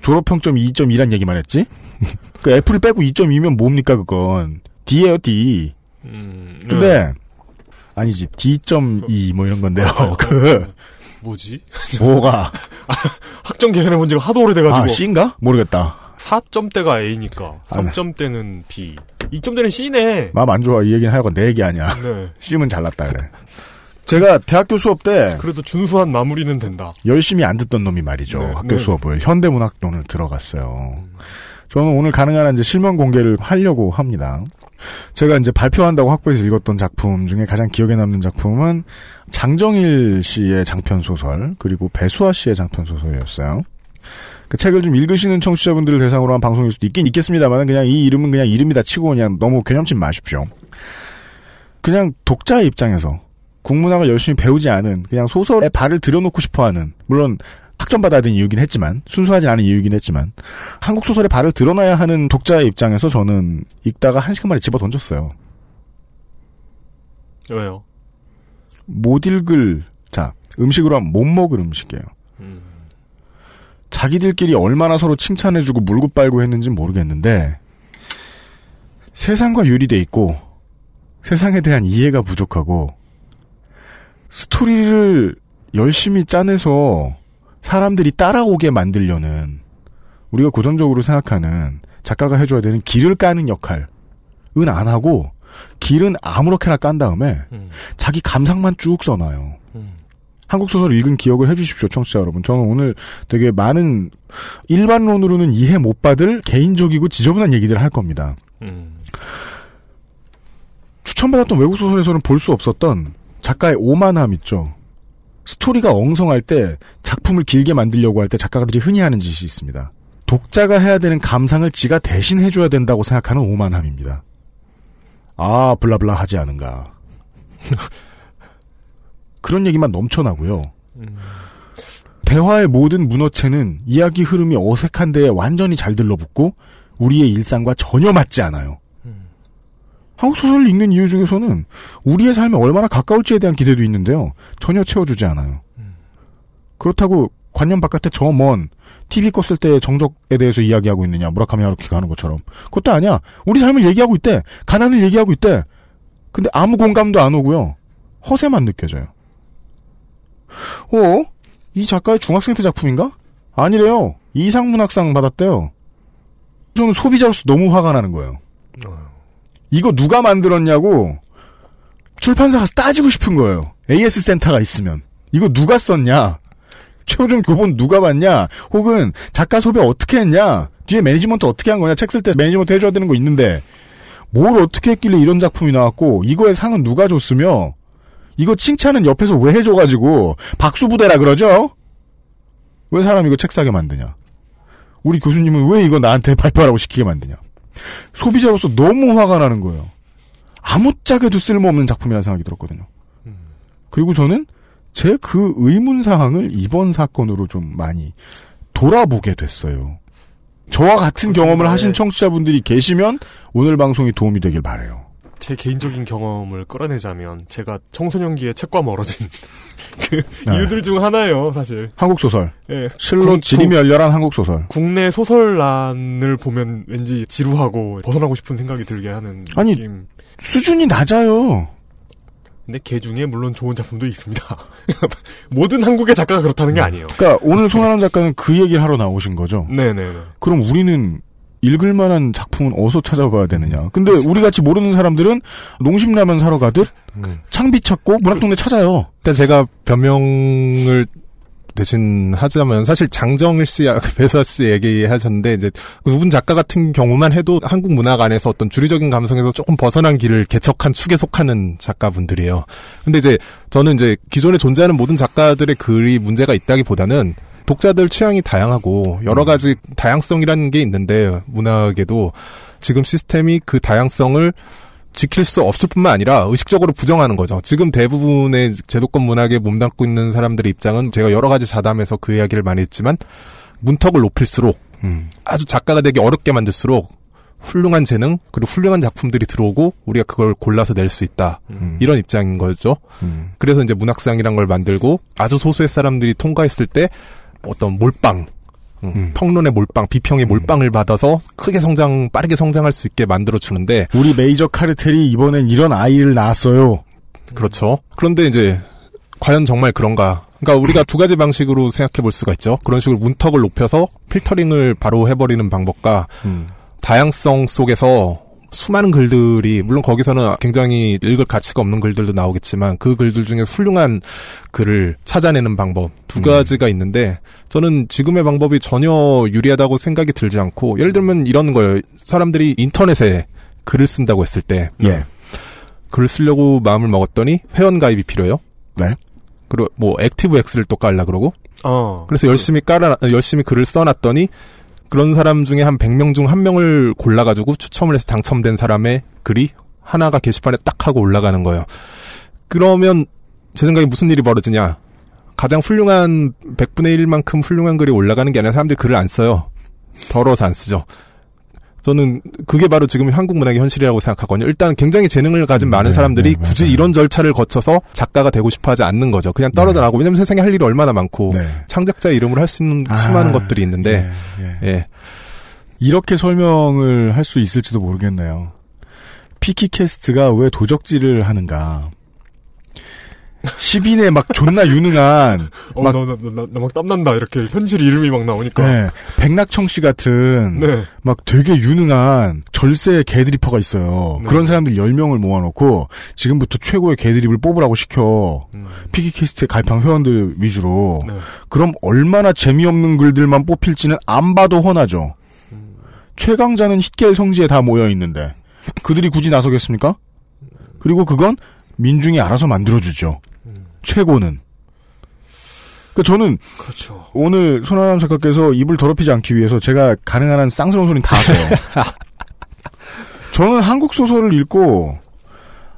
졸업평점 2.2란 얘기만 했지? 그 F를 빼고 2.2면 뭡니까 그건 D예요 D. 음. 근데 아니지 D.2 뭐 이런 건데요. 그 뭐지? 뭐가 학점 계산해 본 지가 하도 오래돼가지고. 아 C인가? 모르겠다. 4점대가 A니까 아, 네. 3점대는 B, 2점대는 C네. 마음 안 좋아 이 얘기는 하여간 내 얘기 아니야. 네. C면 잘났다 그래. 제가 대학교 수업 때 그래도 준수한 마무리는 된다. 열심히 안 듣던 놈이 말이죠. 네, 학교 네. 수업을 현대문학론을 들어갔어요. 저는 오늘 가능한 한 이제 실명 공개를 하려고 합니다. 제가 이제 발표한다고 학부에서 읽었던 작품 중에 가장 기억에 남는 작품은 장정일 씨의 장편 소설 그리고 배수아 씨의 장편 소설이었어요. 그 책을 좀 읽으시는 청취자분들을 대상으로 한 방송일 수도 있긴 있겠습니다만 그냥 이 이름은 그냥 이름이다 치고 그냥 너무 개념치 마십시오. 그냥 독자의 입장에서 국문학을 열심히 배우지 않은 그냥 소설에 발을 들여놓고 싶어하는 물론 학점 받아야 되는 이유긴 했지만 순수하진 않은 이유긴 했지만 한국 소설에 발을 드러나야 하는 독자의 입장에서 저는 읽다가 한 시간 만에 집어 던졌어요. 왜요? 못 읽을 자 음식으로 하면 못 먹을 음식이에요. 자기들끼리 얼마나 서로 칭찬해주고 물고 빨고 했는지 모르겠는데 세상과 유리돼 있고 세상에 대한 이해가 부족하고 스토리를 열심히 짜내서 사람들이 따라오게 만들려는 우리가 고전적으로 생각하는 작가가 해줘야 되는 길을 까는 역할은 안 하고 길은 아무렇게나 깐 다음에 자기 감상만 쭉 써놔요. 한국 소설 읽은 기억을 해주십시오, 청취자 여러분. 저는 오늘 되게 많은 일반론으로는 이해 못 받을 개인적이고 지저분한 얘기들을 할 겁니다. 음. 추천받았던 외국 소설에서는 볼 수 없었던 작가의 오만함 있죠. 스토리가 엉성할 때 작품을 길게 만들려고 할 때 작가들이 흔히 하는 짓이 있습니다. 독자가 해야 되는 감상을 지가 대신 해줘야 된다고 생각하는 오만함입니다. 아, 블라블라 하지 않은가. 그런 얘기만 넘쳐나고요. 대화의 모든 문어체는 이야기 흐름이 어색한 데에 완전히 잘 들러붙고 우리의 일상과 전혀 맞지 않아요. 한국 소설을 읽는 이유 중에서는 우리의 삶에 얼마나 가까울지에 대한 기대도 있는데요. 전혀 채워주지 않아요. 그렇다고 관념 바깥에 저 먼 TV 껐을 때의 정적에 대해서 이야기하고 있느냐 무라카미 하루키가 하는 것처럼 그것도 아니야. 우리 삶을 얘기하고 있대. 가난을 얘기하고 있대. 근데 아무 공감도 안 오고요. 허세만 느껴져요. 어? 이 작가의 중학생 때 작품인가? 아니래요. 이상문학상 받았대요. 저는 소비자로서 너무 화가 나는 거예요. 이거 누가 만들었냐고 출판사 가서 따지고 싶은 거예요. AS 센터가 있으면. 이거 누가 썼냐? 최우종 교본 누가 봤냐? 혹은 작가 섭외 어떻게 했냐? 뒤에 매니지먼트 어떻게 한 거냐? 책 쓸 때 매니지먼트 해줘야 되는 거 있는데 뭘 어떻게 했길래 이런 작품이 나왔고 이거의 상은 누가 줬으며 이거 칭찬은 옆에서 왜 해줘가지고 박수 부대라 그러죠? 왜 사람 이거 책 사게 만드냐? 우리 교수님은 왜 이거 나한테 발표하라고 시키게 만드냐? 소비자로서 너무 화가 나는 거예요. 아무짝에도 쓸모없는 작품이라는 생각이 들었거든요. 그리고 저는 제 그 의문사항을 이번 사건으로 좀 많이 돌아보게 됐어요. 저와 같은 경험을 하신 청취자분들이 계시면 오늘 방송이 도움이 되길 바래요. 제 개인적인 경험을 끌어내자면 제가 청소년기에 책과 멀어진 그 네. 이유들 중 하나예요, 사실. 한국 소설. 예. 실로 국- 지림이 열렬한 한국 소설. 국내 소설란을 보면 왠지 지루하고 벗어나고 싶은 생각이 들게 하는 아니, 느낌. 수준이 낮아요. 근데 걔 중에 물론 좋은 작품도 있습니다. 모든 한국의 작가가 그렇다는 게 아니에요. 그러니까 오늘 손아람 작가는 그 얘기를 하러 나오신 거죠. 네네네. 그럼 우리는 읽을 만한 작품은 어디서 찾아봐야 되느냐. 근데 우리 같이 모르는 사람들은 농심라면 사러 가듯 창비 찾고 문학동네 찾아요. 일단 제가 변명을 대신 하자면 사실 장정일 씨, 배서 씨 얘기하셨는데 이제 두 분 작가 같은 경우만 해도 한국 문학 안에서 어떤 주류적인 감성에서 조금 벗어난 길을 개척한 축에 속하는 작가분들이에요. 근데 이제 저는 이제 기존에 존재하는 모든 작가들의 글이 문제가 있다기보다는 독자들 취향이 다양하고 여러 가지 다양성이라는 게 있는데 문학에도 지금 시스템이 그 다양성을 지킬 수 없을 뿐만 아니라 의식적으로 부정하는 거죠. 지금 대부분의 제도권 문학에 몸담고 있는 사람들의 입장은 제가 여러 가지 자담에서 그 이야기를 많이 했지만 문턱을 높일수록 아주 작가가 되기 어렵게 만들수록 훌륭한 재능 그리고 훌륭한 작품들이 들어오고 우리가 그걸 골라서 낼 수 있다. 이런 입장인 거죠. 그래서 이제 문학상이란 걸 만들고 아주 소수의 사람들이 통과했을 때 어떤 몰빵 음, 평론의 몰빵, 비평의 몰빵을 받아서 크게 성장, 빠르게 성장할 수 있게 만들어 주는데 우리 메이저 카르텔이 이번엔 이런 아이를 낳았어요. 그렇죠. 그런데 이제 과연 정말 그런가? 그러니까 우리가 두 가지 방식으로 생각해 볼 수가 있죠. 그런 식으로 문턱을 높여서 필터링을 바로 해버리는 방법과 다양성 속에서 수많은 글들이 물론 거기서는 굉장히 읽을 가치가 없는 글들도 나오겠지만 그 글들 중에 훌륭한 글을 찾아내는 방법 두 가지가 있는데 저는 지금의 방법이 전혀 유리하다고 생각이 들지 않고 예를 들면 이런 거예요. 사람들이 인터넷에 글을 쓴다고 했을 때 예. 글을 쓰려고 마음을 먹었더니 회원 가입이 필요해요. 네. 그리고 뭐 액티브 X를 또 깔라 그러고 어. 그래서 열심히 깔아 열심히 글을 써놨더니 그런 사람 중에 한 100명 중 한 명을 골라가지고 추첨을 해서 당첨된 사람의 글이 하나가 게시판에 딱 하고 올라가는 거예요. 그러면 제 생각에 무슨 일이 벌어지냐. 가장 훌륭한 100분의 1만큼 훌륭한 글이 올라가는 게 아니라 사람들이 글을 안 써요. 더러워서 안 쓰죠. 저는 그게 바로 지금 한국 문학의 현실이라고 생각하거든요. 일단 굉장히 재능을 가진 많은 네, 사람들이 네, 굳이 이런 절차를 거쳐서 작가가 되고 싶어 하지 않는 거죠. 그냥 떨어져 나가고 왜냐면 세상에 할 일이 얼마나 많고 창작자 이름으로 할 수 있는 수많은 것들이 있는데 예. 이렇게 설명을 할 수 있을지도 모르겠네요. 피키캐스트가 왜 도적질을 하는가. 10인에 막 존나 유능한 어, 막 나, 나, 나, 나막 땀난다. 이렇게 현실 이름이 막 나오니까. 네, 백낙청 씨 같은 네. 막 되게 유능한 절세 개드리퍼가 있어요. 네. 그런 사람들 10명을 모아놓고 지금부터 최고의 개드립을 뽑으라고 시켜. 피키캐스트에 가입한 회원들 위주로. 네. 그럼 얼마나 재미없는 글들만 뽑힐지는 안 봐도 훤하죠. 최강자는 힛겔 성지에 다 모여 있는데 그들이 굳이 나서겠습니까? 그리고 그건 민중이 알아서 만들어주죠. 최고는. 그 저는 그렇죠. 오늘 손아람 작가께서 입을 더럽히지 않기 위해서 제가 가능한 한 쌍스러운 소리는 다 할게요. 저는 한국 소설을 읽고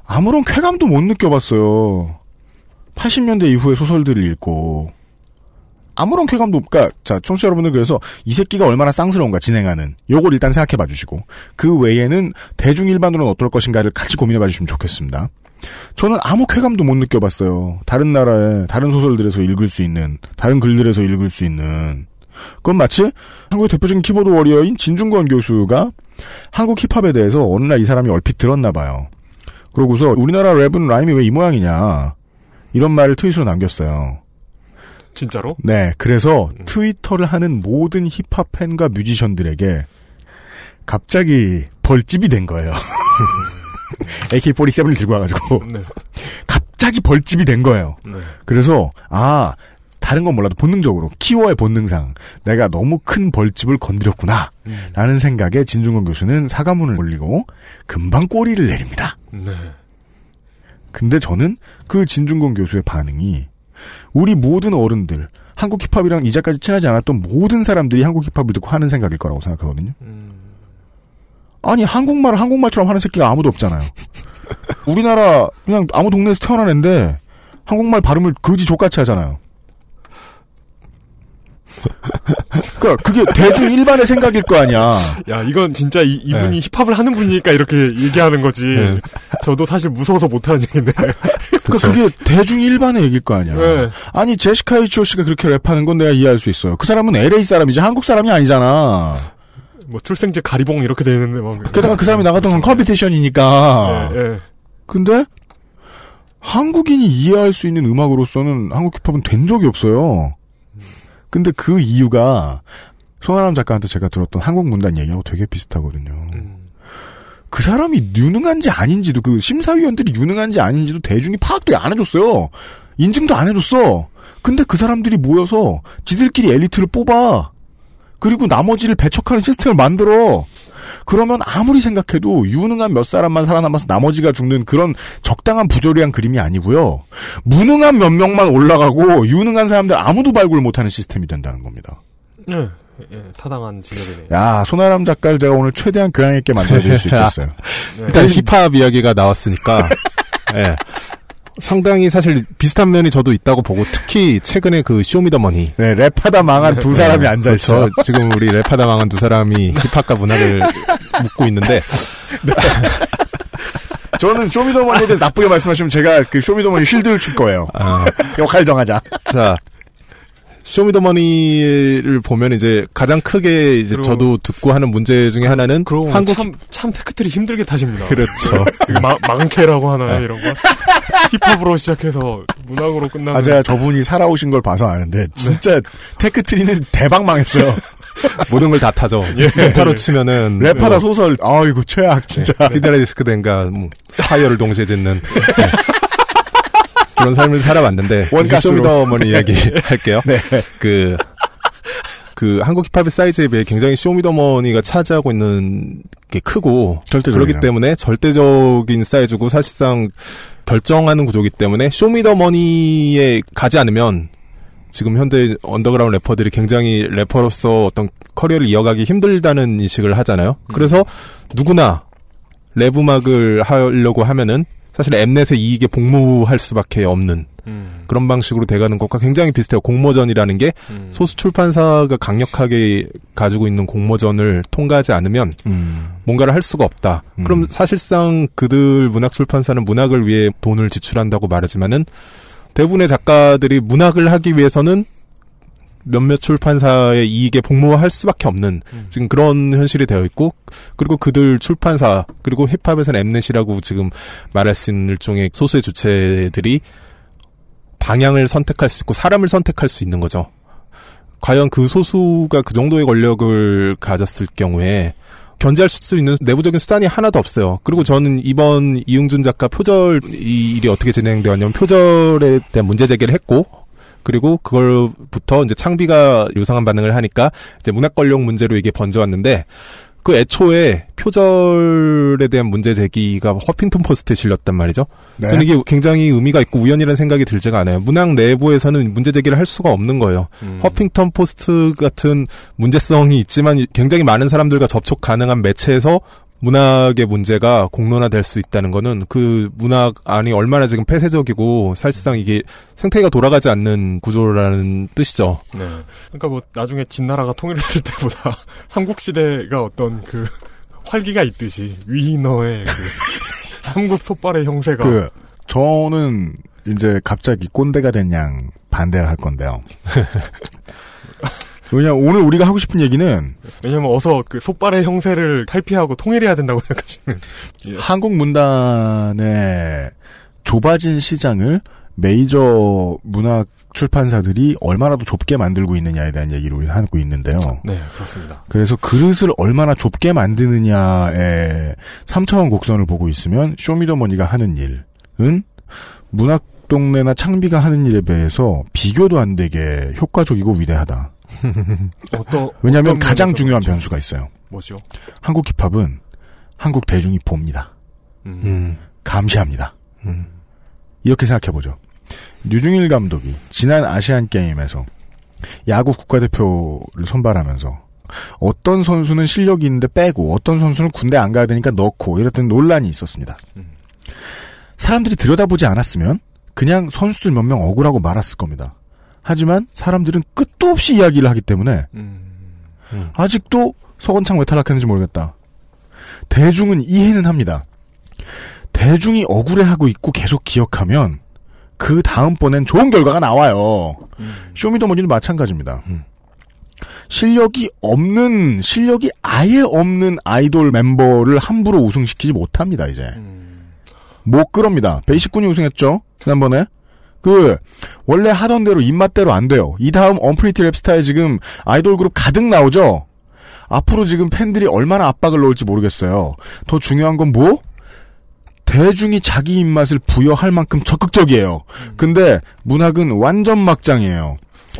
아무런 쾌감도 못 느껴봤어요. 80년대 이후의 소설들을 읽고 아무런 쾌감도 그러니까 자 청취자 여러분들 그래서 이 새끼가 얼마나 쌍스러운가 진행하는 요걸 일단 생각해 봐 주시고 그 외에는 대중 일반으로는 어떨 것인가를 같이 고민해 봐 주시면 좋겠습니다. 저는 아무 쾌감도 못 느껴봤어요. 다른 나라의 다른 소설들에서 읽을 수 있는 다른 글들에서 읽을 수 있는 그건 마치 한국의 대표적인 키보드 워리어인 진중권 교수가 한국 힙합에 대해서 어느 날 이 사람이 얼핏 들었나 봐요. 그러고서 우리나라 랩은 라임이 왜 이 모양이냐 이런 말을 트윗으로 남겼어요. 진짜로? 네, 그래서 트위터를 하는 모든 힙합 팬과 뮤지션들에게 갑자기 벌집이 된 거예요. AK-47을 들고 와가지고 네. 갑자기 벌집이 된 거예요. 네. 그래서 아 다른 건 몰라도 본능적으로 키워의 본능상 내가 너무 큰 벌집을 건드렸구나 라는 생각에 진중권 교수는 사과문을 올리고 금방 꼬리를 내립니다. 네. 근데 저는 그 진중권 교수의 반응이 우리 모든 어른들 한국 힙합이랑 이제까지 친하지 않았던 모든 사람들이 한국 힙합을 듣고 하는 생각일 거라고 생각하거든요. 아니 한국말을 한국말처럼 하는 새끼가 아무도 없잖아요. 우리나라 그냥 아무 동네에서 태어난 애인데 한국말 발음을 거지 족같이 하잖아요. 그러니까 그게 대중 일반의 생각일 거 아니야. 야, 이건 진짜 이, 네. 이분이 힙합을 하는 분이니까 이렇게 얘기하는 거지. 저도 사실 무서워서 못하는 얘기인데. 그러니까 그게 대중 일반의 얘기일 거 아니야. 네. 아니 제시카 이치오 씨가 그렇게 랩하는 건 내가 이해할 수 있어요. 그 사람은 LA 사람이지 한국 사람이 아니잖아. 뭐 출생제 가리봉 이렇게 돼 있는데 막. 게다가 그 사람이 나갔던 건 컴피티션이니까. 예, 예. 근데 한국인이 이해할 수 있는 음악으로서는 한국 힙합은 된 적이 없어요. 근데 그 이유가 손아람 작가한테 제가 들었던 한국 문단 얘기하고 되게 비슷하거든요. 그 사람이 유능한지 아닌지도 그 심사위원들이 유능한지 아닌지도 대중이 파악도 안 해줬어요. 인증도 안 해줬어. 근데 그 사람들이 모여서 지들끼리 엘리트를 뽑아. 그리고 나머지를 배척하는 시스템을 만들어. 그러면 아무리 생각해도 유능한 몇 사람만 살아남아서 나머지가 죽는 그런 적당한 부조리한 그림이 아니고요. 무능한 몇 명만 올라가고 유능한 사람들 아무도 발굴 못하는 시스템이 된다는 겁니다. 예, 예, 타당한 지적이네요. 야, 손아람 작가를 제가 오늘 최대한 교양 있게 만들어드릴 수 있겠어요. 일단 힙합 이야기가 나왔으니까 예. 상당히 사실 비슷한 면이 저도 있다고 보고 특히 최근에 그 쇼미더머니 네, 랩하다 망한 두 사람이 앉아 있어요. 그렇죠. 지금 우리 랩하다 망한 두 사람이 힙합과 문화를 묻고 있는데 저는 쇼미더머니에 대해서 나쁘게 말씀하시면 제가 그 쇼미더머니 shield를 칠 거예요. 아, 역할 정하자. 자 쇼미더머니를 보면 이제 가장 크게 이제 저도 듣고 하는 문제 중에 하나는 그러고 한국 참, 참 tech tree 힘들게 타십니다. 그렇죠. 마, 망캐라고 하나요, 네. 이런 거? 힙합으로 시작해서 문학으로 끝나는. 아, 제가 저분이 살아오신 걸 봐서 아는데, 진짜, tech tree는 대박 망했어요. 모든 걸 다 타죠. 예. 랩하로 치면은 랩하다 소설, 아이고, 최악, 진짜. Hydralisk Den가 뭐 Spire를 동시에 짓는 네. 그런 삶을 살아왔는데. 쇼미더머니 이야기 할게요. 네. 그, 그 한국 힙합의 사이즈에 비해 굉장히 쇼미더머니가 차지하고 있는 게 크고 절대적이죠. 그렇기 때문에 절대적인 사이즈고 사실상 결정하는 구조기 때문에 쇼미더머니에 가지 않으면 지금 현대 언더그라운드 래퍼들이 굉장히 래퍼로서 어떤 커리어를 이어가기 힘들다는 인식을 하잖아요. 그래서 누구나 랩 음악을 하려고 하면은 사실 엠넷의 이익에 복무할 수밖에 없는 음. 그런 방식으로 돼가는 것과 굉장히 비슷해요. 공모전이라는 게 음. 소수 출판사가 강력하게 가지고 있는 공모전을 통과하지 않으면 음. 뭔가를 할 수가 없다. 그럼 사실상 그들 문학 출판사는 문학을 위해 돈을 지출한다고 말하지만은 대부분의 작가들이 문학을 하기 위해서는 몇몇 출판사의 이익에 복무할 수밖에 없는 지금 그런 현실이 되어 있고 그리고 그들 출판사 그리고 힙합에서는 엠넷이라고 지금 말할 수 있는 일종의 소수의 주체들이 방향을 선택할 수 있고 사람을 선택할 수 있는 거죠. 과연 그 소수가 그 정도의 권력을 가졌을 경우에 견제할 수 있는 내부적인 수단이 하나도 없어요. 그리고 저는 이번 이웅준 작가 표절 이 일이 어떻게 진행되었냐면 표절에 대한 문제 제기를 했고 그리고 그걸부터 이제 창비가 요상한 반응을 하니까 이제 문학 권력 문제로 이게 번져왔는데 그 애초에 표절에 대한 문제 제기가 허핑턴 포스트에 실렸단 말이죠. 네. 저는 이게 굉장히 의미가 있고 우연이라는 생각이 들지가 않아요. 문학 내부에서는 문제 제기를 할 수가 없는 거예요. 음. 허핑턴 포스트 같은 문제성이 있지만 굉장히 많은 사람들과 접촉 가능한 매체에서 문학의 문제가 공론화될 수 있다는 거는 그 문학 안이 얼마나 지금 폐쇄적이고 사실상 이게 생태계가 돌아가지 않는 구조라는 뜻이죠. 네. 그러니까 뭐 나중에 진나라가 통일했을 때보다 삼국시대가 어떤 그 활기가 있듯이 위너의 그 삼국 솥발의 형세가 그, 저는 이제 갑자기 꼰대가 된 양 반대를 할 건데요. 왜냐면 오늘 우리가 하고 싶은 얘기는 왜냐면 어서 그 솥발의 형세를 탈피하고 통일해야 된다고 생각하시는 예. 한국 문단의 좁아진 시장을 메이저 문학 출판사들이 얼마나 더 좁게 만들고 있느냐에 대한 얘기를 우리는 하고 있는데요. 네 그렇습니다. 그래서 그릇을 얼마나 좁게 만드느냐에 3차원 곡선을 보고 있으면 쇼미더머니가 하는 일은 문학 동네나 창비가 하는 일에 비해서 비교도 안 되게 효과적이고 위대하다. 어떤 왜냐하면 어떤 가장 중요한 그렇죠? 변수가 있어요. 뭐죠? 한국 힙합은 한국 대중이 봅니다. 음. 감시합니다. 이렇게 생각해보죠. 류중일 감독이 지난 아시안 게임에서 야구 국가대표를 선발하면서 어떤 선수는 실력이 있는데 빼고 어떤 선수는 군대 안 가야 되니까 넣고 이랬던 논란이 있었습니다. 사람들이 들여다보지 않았으면 그냥 선수들 몇 명 억울하고 말았을 겁니다. 하지만 사람들은 끝도 없이 이야기를 하기 때문에 아직도 서건창 왜 탈락했는지 모르겠다. 대중은 이해는 합니다. 대중이 억울해하고 있고 계속 기억하면 그 다음번엔 좋은 결과가 나와요. 쇼미더머니는 마찬가지입니다. 실력이 없는 실력이 아예 없는 아이돌 멤버를 함부로 우승시키지 못합니다 이제. 못 그럽니다. 베이식군이 우승했죠. 지난번에. 그 원래 하던 대로 입맛대로 안 돼요. 이 다음 언프리티 랩스타에 지금 아이돌 그룹 가득 나오죠. 앞으로 지금 팬들이 얼마나 압박을 넣을지 모르겠어요. 더 중요한 건 뭐? 대중이 자기 입맛을 부여할 만큼 적극적이에요. 근데 문학은 완전 막장이에요.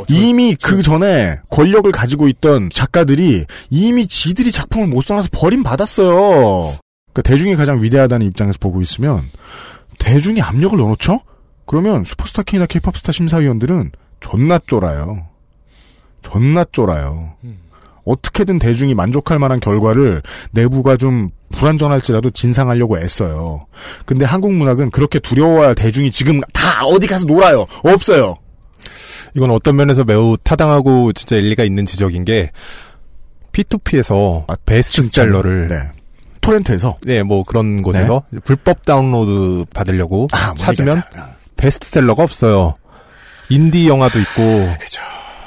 이미 그 전에 권력을 가지고 있던 작가들이 이미 지들이 작품을 못 써놔서 버림받았어요. 그러니까 대중이 가장 위대하다는 입장에서 보고 있으면 대중이 압력을 넣어놓죠? 그러면 슈퍼스타 K나 K팝 스타 심사위원들은 존나 쫄아요. 존나 쫄아요. 어떻게든 대중이 만족할 만한 결과를 내부가 좀 불안전할지라도 진상하려고 애써요. 근데 한국 문학은 그렇게 두려워할 대중이 지금 다 어디 가서 놀아요. 없어요. 이건 어떤 면에서 매우 타당하고 진짜 일리가 있는 지적인 게 P2P에서 베스트셀러를 네. 토렌트에서 네, 뭐 그런 곳에서 불법 다운로드 받으려고 찾으면 베스트셀러가 없어요. 인디 영화도 있고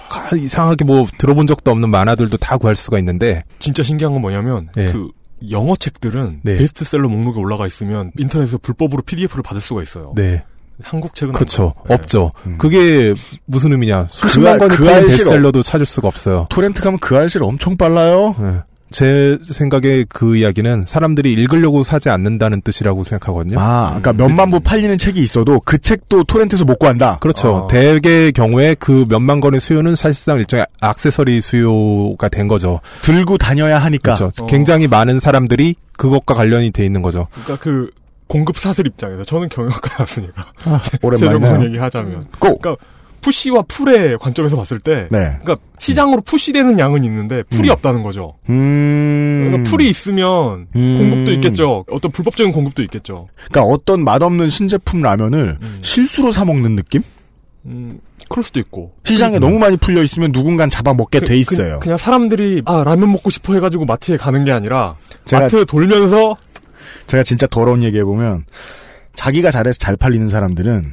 가- 이상하게 뭐 들어본 적도 없는 만화들도 다 구할 수가 있는데 진짜 신기한 건 뭐냐면 네. 그 영어 책들은 네. 베스트셀러 목록에 올라가 있으면 인터넷에서 불법으로 PDF를 받을 수가 있어요. 네. 한국 책은 그렇죠. 안 돼요. 없죠. 그게 무슨 의미냐? 수십만 알- 권이 그 베스트셀러도 찾을 수가 없어요. 토렌트 가면 그 알실 엄청 빨라요. 네. 제 생각에 그 이야기는 사람들이 읽으려고 사지 않는다는 뜻이라고 생각하거든요. 아, 그러니까 몇만 부 팔리는 책이 있어도 그 책도 토렌트에서 못 구한다. 그렇죠. 아. 대개의 경우에 그 몇만 건의 수요는 사실상 일종의 액세서리 수요가 된 거죠. 들고 다녀야 하니까. 그렇죠. 어. 굉장히 많은 사람들이 그것과 관련이 돼 있는 거죠. 그러니까 그 공급 사슬 입장에서 저는 경영학과 나왔으니까 오랜만이네요. 제대로 얘기하자면 꼭. 그러니까 푸시와 풀의 관점에서 봤을 때 네. 그러니까 시장으로 푸시되는 양은 있는데 풀이 음. 없다는 거죠. 음. 그러니까 풀이 있으면 음. 공급도 있겠죠. 어떤 불법적인 공급도 있겠죠. 그러니까 어떤 맛없는 신제품 라면을 실수로 사 먹는 느낌? 음, 그럴 수도 있고. 시장에 너무 많이 풀려 있으면 누군간 잡아 먹게 그- 돼 있어요. 그, 냥 사람들이 아 라면 먹고 싶어 해가지고 마트에 가는 게 아니라 제가- 마트 돌면서 제가 진짜 더러운 얘기 해보면 자기가 잘해서 잘 팔리는 사람들은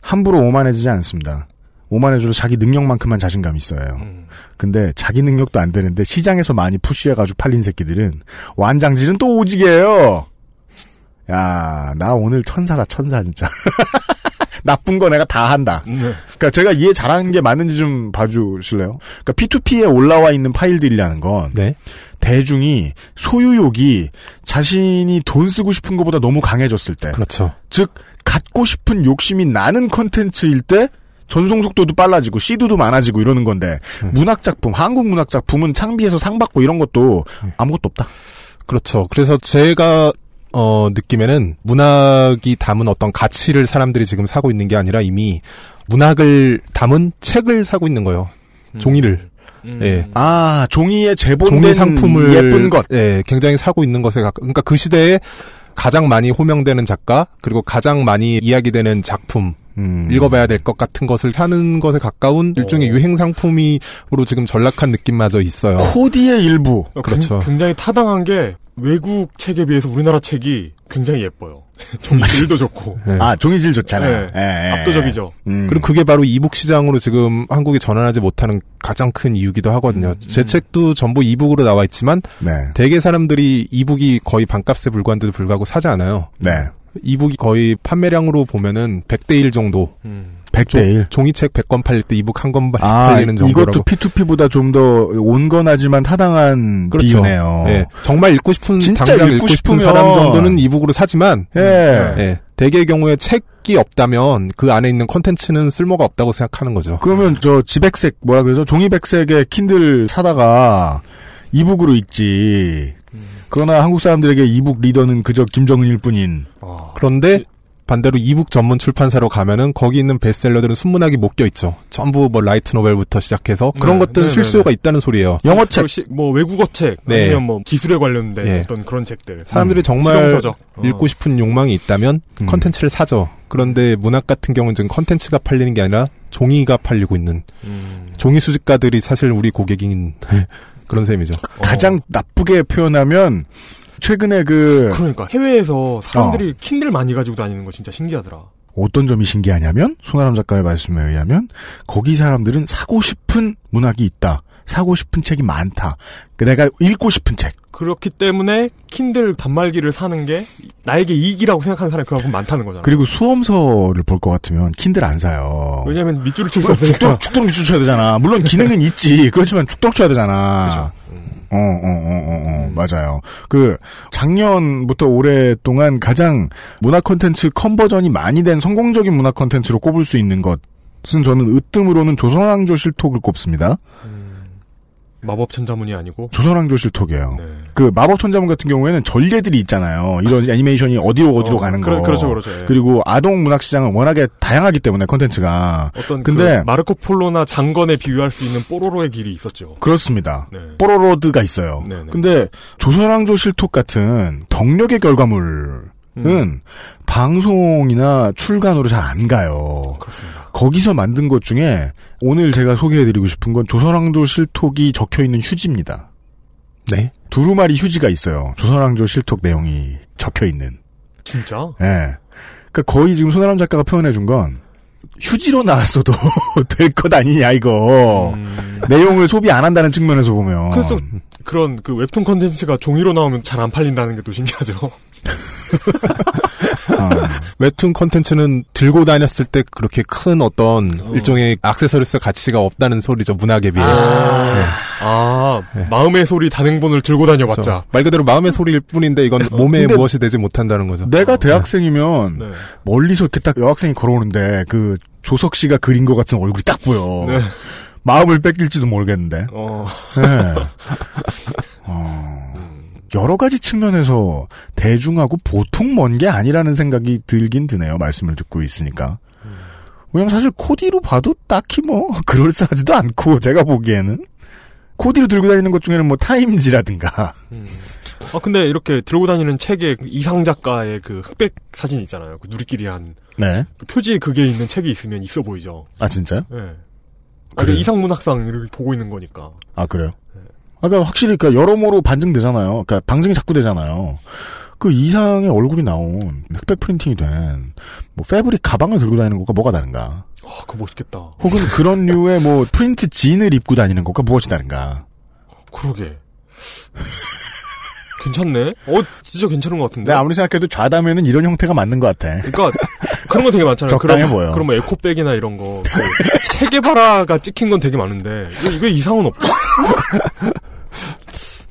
함부로 오만해지지 않습니다. 오만해줘도 자기 능력만큼만 자신감 있어요. 음. 근데 자기 능력도 안 되는데 시장에서 많이 푸시해가지고 팔린 새끼들은 완장질은 또 오지게요. 야, 나 오늘 천사다 천사 진짜. 나쁜 거 내가 다 한다. 네. 그러니까 제가 이해 잘하는 게 맞는지 좀 봐주실래요? 그러니까 P2P에 올라와 있는 파일들이라는 건 네. 대중이 소유욕이 자신이 돈 쓰고 싶은 것보다 너무 강해졌을 때, 그렇죠. 즉 갖고 싶은 욕심이 나는 컨텐츠일 때 전송 속도도 빨라지고 시드도 많아지고 이러는 건데 문학 작품, 한국 문학 작품은 창비해서 상 받고 이런 것도 아무것도 없다. 그렇죠. 그래서 제가 어 느낌에는 문학이 담은 어떤 가치를 사람들이 지금 사고 있는 게 아니라 이미 문학을 담은 책을 사고 있는 거예요. 종이를. 예. 아 종이에 재본된 종이 상품을 예쁜 것. 예, 굉장히 사고 있는 것에 가까 그러니까 그 시대에 가장 많이 호명되는 작가 그리고 가장 많이 이야기되는 작품 음. 읽어봐야 될 것 같은 것을 사는 것에 가까운 일종의 유행 상품이로 지금 전락한 느낌마저 있어요. 코디의 일부. 그렇죠. 굉- 굉장히 타당한 게 외국 책에 비해서 우리나라 책이 굉장히 예뻐요. 종이 질도 좋고. 네. 아 종이질 좋잖아요. 네. 예, 예. 압도적이죠. 음. 그리고 그게 바로 이북 시장으로 지금 한국이 전환하지 못하는 가장 큰 이유기도 하거든요. 제 책도 전부 이북으로 나와 있지만 네. 대개 사람들이 이북이 거의 반값에 불과한데도 불구하고 사지 않아요. 네. 이북이 거의 판매량으로 보면은 100대 1 정도. 100대 1. 종이책 100권 팔릴 때 이북 한권 아, 팔리는 정도라고. 이것도 P2P보다 좀 더 온건하지만 타당한 그렇죠. 비유네요. 예. 정말 읽고 싶은 당장 읽고 읽고 싶은 사람 정도는 e-book으로 사지만 예. 예. 대개의 경우에 책이 없다면 그 안에 있는 콘텐츠는 쓸모가 없다고 생각하는 거죠. 그러면 저 지백색 뭐라 그러죠? 종이백색의 킨들 사다가 e-book으로 읽지. 그러나 한국 사람들에게 e-book reader는 그저 김정은일 뿐인. 그런데 반대로 e-book 전문 출판사로 가면은 거기 있는 베스트셀러들은 순문학이 묶여 있죠. 전부 뭐 라이트 노벨부터 시작해서 그런 네, 것들은 네, 실수요가 네, 있다는 소리예요. 영어책. 시- 뭐 외국어 책 네. 아니면 뭐 기술에 관련된 예. 어떤 그런 책들. 사람들이 음. 정말 실용서적. 어. 읽고 싶은 욕망이 있다면 음. 컨텐츠를 사죠. 그런데 문학 같은 경우는 지금 컨텐츠가 팔리는 게 아니라 종이가 팔리고 있는 음. 종이 수집가들이 사실 우리 고객인 그런 셈이죠. 가장 나쁘게 표현하면 최근에 그 그러니까 해외에서 사람들이 어. 킨들 많이 가지고 다니는 거 진짜 신기하더라. 어떤 점이 신기하냐면 손아람 작가의 말씀에 의하면 거기 사람들은 사고 싶은 문학이 있다. 사고 싶은 책이 많다. 그 내가 읽고 싶은 책. 그렇기 때문에 킨들 단말기를 사는 게 나에게 이익이라고 생각하는 사람이 그만큼 많다는 거잖아. 그리고 수험서를 볼 것 같으면 킨들 안 사요. 왜냐면 밑줄을 칠 수 없으니까. 죽도록, 밑줄 쳐야 되잖아. 물론 기능은 있지. 그렇지만 죽도록 쳐야 되잖아. 어, 어, 어, 어, 어, 맞아요. 그, 작년부터 오랫동안 가장 문화 콘텐츠 컨버전이 많이 된 성공적인 문화 콘텐츠로 꼽을 수 있는 것은 저는 으뜸으로는 조선왕조 실톡을 꼽습니다. 마법 천자문이 아니고. 조선왕조 실톡이에요. 네. 그 마법 천자문 같은 경우에는 전례들이 있잖아요. 이런 애니메이션이 어디로 어디로 어, 가는 그래, 거. 그렇죠, 그렇죠, 예. 그리고 아동 문학 시장은 워낙에 다양하기 때문에 콘텐츠가. 어떤 근데 그 마르코 폴로나 장건에 비유할 수 있는 뽀로로의 길이 있었죠. 그렇습니다. 네. 뽀로로드가 있어요. 네네. 근데 조선왕조 실톡 같은 덕력의 결과물은 음. 방송이나 출간으로 잘 안 가요. 그렇습니다. 거기서 만든 것 중에 오늘 제가 소개해드리고 싶은 건 조선왕조 실톡이 적혀 있는 휴지입니다. 네. 두루마리 휴지가 있어요. 조선왕조 실톡 내용이 적혀 있는. 진짜? 예. 그러니까 거의 지금 손아람 작가가 표현해 준 건 휴지로 나왔어도 될 것 아니냐 이거. 내용을 소비 안 한다는 측면에서 보면. 그래서 또 그런 그 웹툰 컨텐츠가 종이로 나오면 잘 안 팔린다는 게 또 신기하죠. 웹툰 컨텐츠는 들고 다녔을 때 그렇게 큰 어떤 일종의 액세서리스 가치가 없다는 소리죠 문학에 비해. 네. 아, 마음의 소리 단행본을 들고 다녀봤자. 그렇죠. 말 그대로 마음의 소리일 뿐인데 이건 몸에 근데 무엇이 되지 못한다는 거죠. 내가 대학생이면 네. 멀리서 이렇게 딱 여학생이 걸어오는데 그 조석 씨가 그린 것 같은 얼굴이 딱 보여. 네. 마음을 뺏길지도 모르겠는데. 어. 네. 어, 여러 가지 측면에서 대중하고 보통 먼 게 아니라는 생각이 들긴 드네요. 말씀을 듣고 있으니까. 왜냐면 사실 코디로 봐도 딱히 뭐 그럴싸하지도 않고 제가 보기에는 코디로 들고 다니는 것 중에는 뭐 타임지라든가 아 근데 이렇게 들고 다니는 책에 그 이상 작가의 그 흑백 사진 있잖아요. 그 누리끼리 한 네. 그 표지에 그게 있는 책이 있으면 있어 보이죠. 아 진짜요? 네. 그래 이상 문학상을 보고 있는 거니까. 아 그래요? 아, 그러니까 확실히 그러니까 여러모로 반증되잖아요. 그러니까 방증이 자꾸 되잖아요. 그 이상의 얼굴이 나온 흑백 프린팅이 된 뭐 패브릭 가방을 들고 다니는 것과 뭐가 다른가? 아, 그거 멋있겠다. 혹은 그런 류의 뭐 프린트 진을 입고 다니는 것과 무엇이 다른가? 그러게. 괜찮네. 어, 진짜 괜찮은 것 같은데. 내 아무리 생각해도 좌담에는 이런 형태가 맞는 것 같아. 그러니까 그런 거 되게 많잖아요. 적당해 그런, 보여. 그런 뭐 에코백이나 이런 거. 그 체게바라가 찍힌 건 되게 많은데 왜, 왜 이상은 없죠?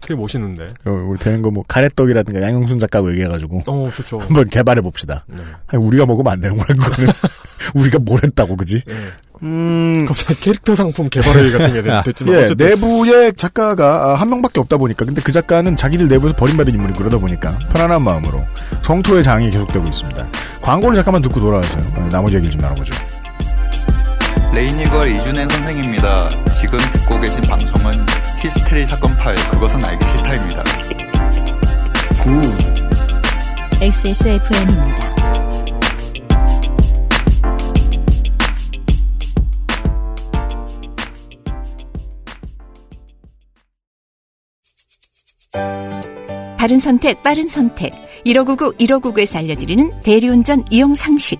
되게 멋있는데. 어, 우리 되는 거 뭐 가래떡이라든가 양영순 작가하고 얘기해가지고 어, 좋죠. 한번 개발해 봅시다. 아니, 우리가 먹으면 안 되는구나 그거는. 우리가 뭘 했다고 그지? 음, 갑자기 캐릭터 상품 개발회의 같은 게 됐- 됐지만 예, 어쨌든 내부의 작가가 아, 한 명밖에 없다 보니까 근데 그 작가는 자기들 내부에서 버림받은 인물이 그러다 보니까 편안한 마음으로 성토의 장이 계속되고 있습니다. 광고를 잠깐만 듣고 돌아와서요. 어, 나머지 얘기를 좀 나눠보죠. 레이니걸 이준행 선생입니다. 지금 듣고 계신 방송은 히스테리 사건 파일 그것은 알기 싫다입니다. XSFM입니다. 바른 선택, 빠른 선택. 1599, 1599에서 알려드리는 대리운전 이용 상식.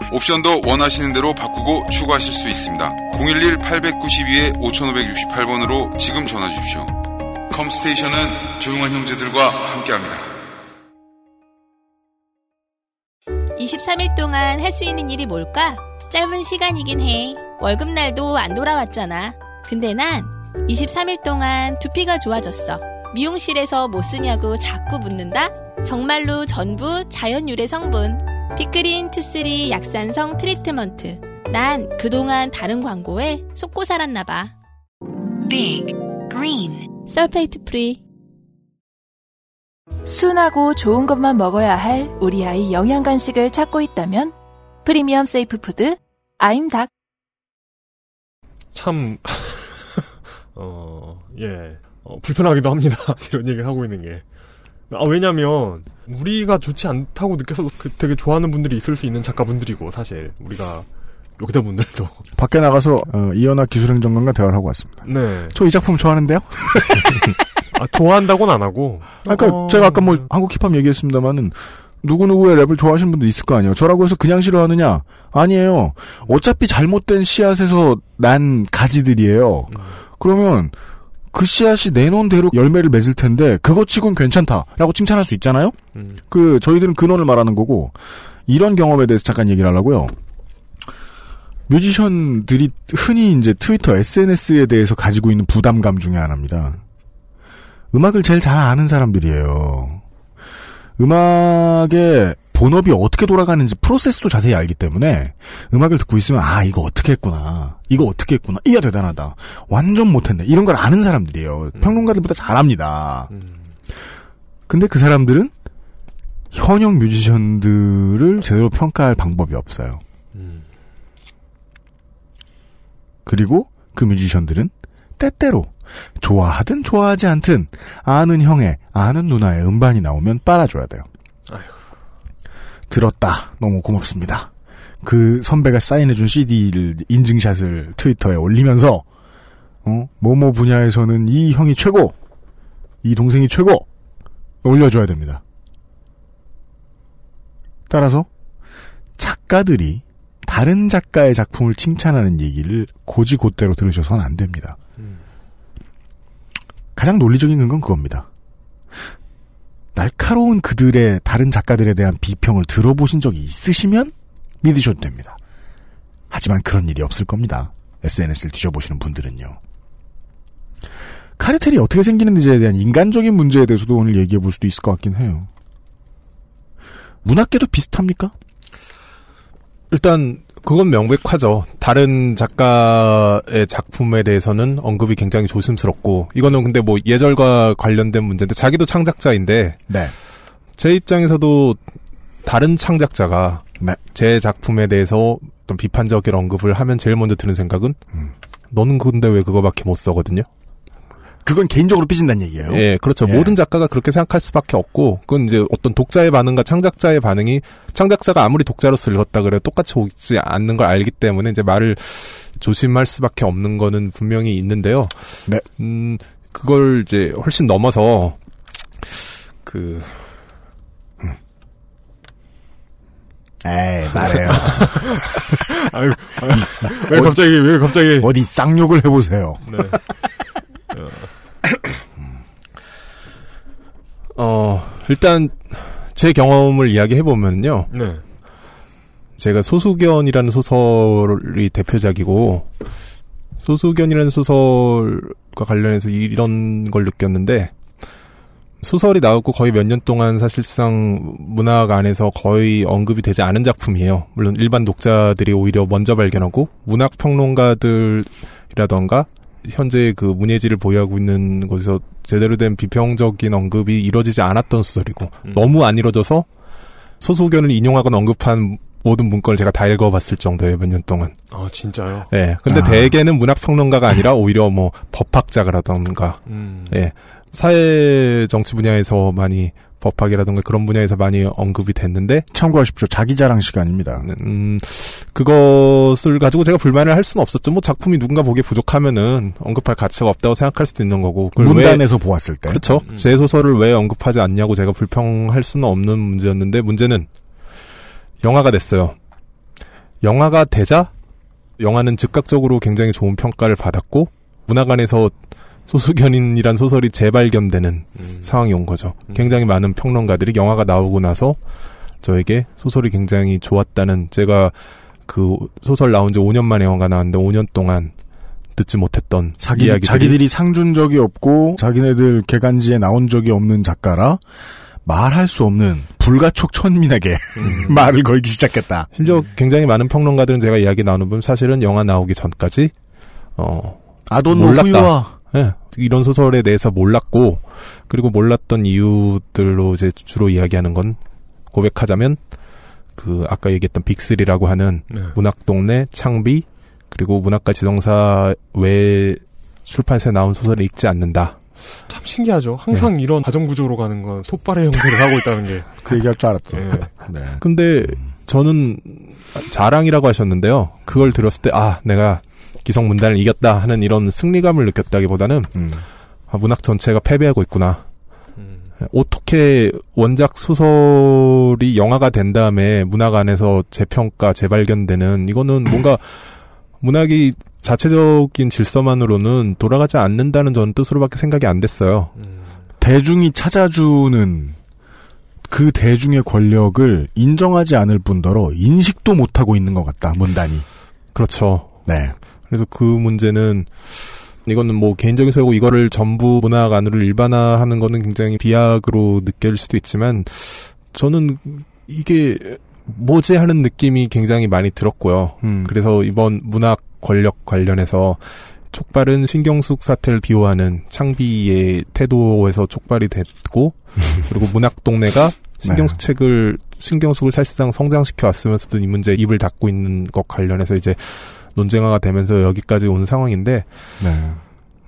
옵션도 원하시는 대로 바꾸고 추가하실 수 있습니다. 011-892-5568번으로 지금 전화 주십시오. 컴스테이션은 조용한 형제들과 함께합니다. 23일 동안 할 수 있는 일이 뭘까? 짧은 시간이긴 해. 월급날도 안 돌아왔잖아. 근데 난 23일 동안 두피가 좋아졌어. 미용실에서 뭐 쓰냐고 자꾸 묻는다? 정말로 전부 자연 유래 성분. Big Green 투쓰리 약산성 트리트먼트. 난 그동안 다른 광고에 속고 살았나 봐. Big Green sulfate free. 순하고 좋은 것만 먹어야 할 우리 아이 영양 간식을 찾고 있다면 프리미엄 safe food 아임닭 참, 어, 예, 어, 불편하기도 합니다. 이런 얘기를 하고 있는 게. 아, 왜냐면, 우리가 좋지 않다고 느껴서 그 되게 좋아하는 분들이 있을 수 있는 작가분들이고, 사실. 우리가, 여기다 분들도. 밖에 나가서 어, 이현아 기술행정관과 대화를 하고 왔습니다. 네. 저 이 작품 좋아하는데요? 아, 좋아한다고는 안 하고. 아까 어, 제가 아까 뭐 한국 힙합 얘기했습니다만은 누구누구의 랩을 좋아하시는 분도 있을 거 아니에요. 저라고 해서 그냥 싫어하느냐? 아니에요. 어차피 잘못된 씨앗에서 난 가지들이에요. 그러면 그 씨앗이 내놓은 대로 열매를 맺을 텐데 그것 치곤 괜찮다라고 칭찬할 수 있잖아요. 음. 그 저희들은 근원을 말하는 거고 이런 경험에 대해서 잠깐 얘기를 하려고요. 뮤지션들이 흔히 이제 트위터 SNS에 대해서 가지고 있는 부담감 중에 하나입니다. 음악을 제일 잘 아는 사람들이에요. 음악의 본업이 어떻게 돌아가는지 프로세스도 자세히 알기 때문에 음악을 듣고 있으면 아 이거 어떻게 했구나. 이거 어떻게 했구나. 이야 대단하다. 완전 못했네. 이런 걸 아는 사람들이에요. 평론가들보다 잘합니다. 근데 그 사람들은 현역 뮤지션들을 제대로 평가할 방법이 없어요. 그리고 그 뮤지션들은 때때로 좋아하든 좋아하지 않든 아는 형의 아는 누나의 음반이 나오면 빨아줘야 돼요. 들었다. 너무 고맙습니다. 그 선배가 사인해준 CD를 인증샷을 트위터에 올리면서 어 뭐뭐 분야에서는 이 형이 최고, 이 동생이 최고 올려줘야 됩니다. 따라서 작가들이 다른 작가의 작품을 칭찬하는 얘기를 고지곧대로 들으셔서는 안 됩니다. 가장 논리적인 건 그겁니다. 날카로운 그들의 다른 작가들에 대한 비평을 들어보신 적이 있으시면 믿으셔도 됩니다. 하지만 그런 일이 없을 겁니다. SNS를 뒤져보시는 분들은요. 카르텔이 어떻게 생기는지에 대한 인간적인 문제에 대해서도 오늘 얘기해 볼 수도 있을 것 같긴 해요. 문학계도 비슷합니까? 일단 그건 명백하죠. 다른 작가의 작품에 대해서는 언급이 굉장히 조심스럽고 이거는 근데 뭐 예절과 관련된 문제인데 자기도 창작자인데 네. 제 입장에서도 다른 창작자가 네. 제 작품에 대해서 어떤 비판적인 언급을 하면 제일 먼저 드는 생각은 음. 너는 근데 왜 그거밖에 못 써거든요. 그건 개인적으로 삐진다는 얘기예요. 예, 그렇죠. 예. 모든 작가가 그렇게 생각할 수밖에 없고, 그건 이제 어떤 독자의 반응과 창작자의 반응이, 창작자가 아무리 독자로서 읽었다 그래도 똑같이 오지 않는 걸 알기 때문에 이제 말을 조심할 수밖에 없는 거는 분명히 있는데요. 네. 음, 그걸 이제 훨씬 넘어서, 그, 에이, 말해요. 아유, 아유, 왜 갑자기, 왜 갑자기. 어디 쌍욕을 해보세요. 네. 어, 일단, 제 경험을 이야기해 보면요. 네. 제가 소수견이라는 소설이 대표작이고, 소수견이라는 소설과 관련해서 이런 걸 느꼈는데, 소설이 나오고 거의 몇 년 동안 사실상 문학 안에서 거의 언급이 되지 않은 작품이에요. 물론 일반 독자들이 오히려 먼저 발견하고, 문학 평론가들이라던가, 현재 그 문예지를 보유하고 있는 곳에서 제대로 된 비평적인 언급이 이루어지지 않았던 소설이고 너무 안 이루어져서 소수견을 인용하거나 언급한 모든 문건을 제가 다 읽어봤을 정도예요 몇 년 동안. 아, 진짜요? 예. 근데 아. 대개는 문학 평론가가 아니라 오히려 뭐 법학자라던가, 음. 예, 사회 정치 분야에서 많이 법학이라던가 그런 분야에서 많이 언급이 됐는데 참고하십시오. 자기 자랑 시간입니다. 음, 그것을 가지고 제가 불만을 할 수는 없었죠. 뭐 작품이 누군가 보기에 부족하면은 언급할 가치가 없다고 생각할 수도 있는 거고. 그걸 왜- 문단에서 보았을 때. 그렇죠. 제 소설을 왜 언급하지 않냐고 제가 불평할 수는 없는 문제였는데 문제는 영화가 됐어요. 영화가 되자 영화는 즉각적으로 굉장히 좋은 평가를 받았고 문화관에서 소수견인이란 소설이 재발견되는 상황이 온 거죠. 굉장히 많은 평론가들이 영화가 나오고 나서 저에게 소설이 굉장히 좋았다는 제가 그 소설 나온 지 5년 만에 영화가 나왔는데 5년 동안 듣지 못했던 자기, 이야기들이 자기들이 상준 적이 없고 자기네들 개간지에 나온 적이 없는 작가라 말할 수 없는 불가촉 천민에게 말을 걸기 시작했다. 심지어 굉장히 많은 평론가들은 제가 이야기 나누면 사실은 영화 나오기 전까지 어 아돈노 몰랐다. 후유와 예, 이런 소설에 대해서 몰랐고 그리고 몰랐던 이유들로 이제 주로 이야기하는 건 고백하자면 그 아까 얘기했던 빅3라고 하는 네. 문학 동네 창비 그리고 문학과 지정사 외 출판사에 나온 소설을 읽지 않는다. 참 신기하죠. 항상 이런 가정 구조로 가는 건 톱발의 형태를 하고 있다는 게. 그 얘기할 줄 알았어. 예. 네. 근데 저는 자랑이라고 하셨는데요. 그걸 들었을 때 아 내가 기성 문단을 이겼다 하는 이런 승리감을 느꼈다기보다는 아, 문학 전체가 패배하고 있구나. 어떻게 원작 소설이 영화가 된 다음에 문학 안에서 재평가, 재발견되는 이거는 뭔가 문학이 자체적인 질서만으로는 돌아가지 않는다는 저는 뜻으로밖에 생각이 안 됐어요. 대중이 찾아주는 그 대중의 권력을 인정하지 않을 뿐더러 인식도 못하고 있는 것 같다, 문단이. 그렇죠. 네. 그래서 그 문제는 이거는 뭐 개인적인 소유고 이거를 전부 문학 안으로 일반화하는 거는 굉장히 비약으로 느껴질 수도 있지만 저는 이게 뭐지 하는 느낌이 굉장히 많이 들었고요. 음. 그래서 이번 문학 권력 관련해서 촉발은 신경숙 사태를 비호하는 창비의 태도에서 촉발이 됐고 그리고 문학 동네가 신경숙 책을 신경숙을 사실상 성장시켜 왔으면서도 이 문제에 입을 닫고 있는 것 관련해서 이제 논쟁화가 되면서 여기까지 온 상황인데 네.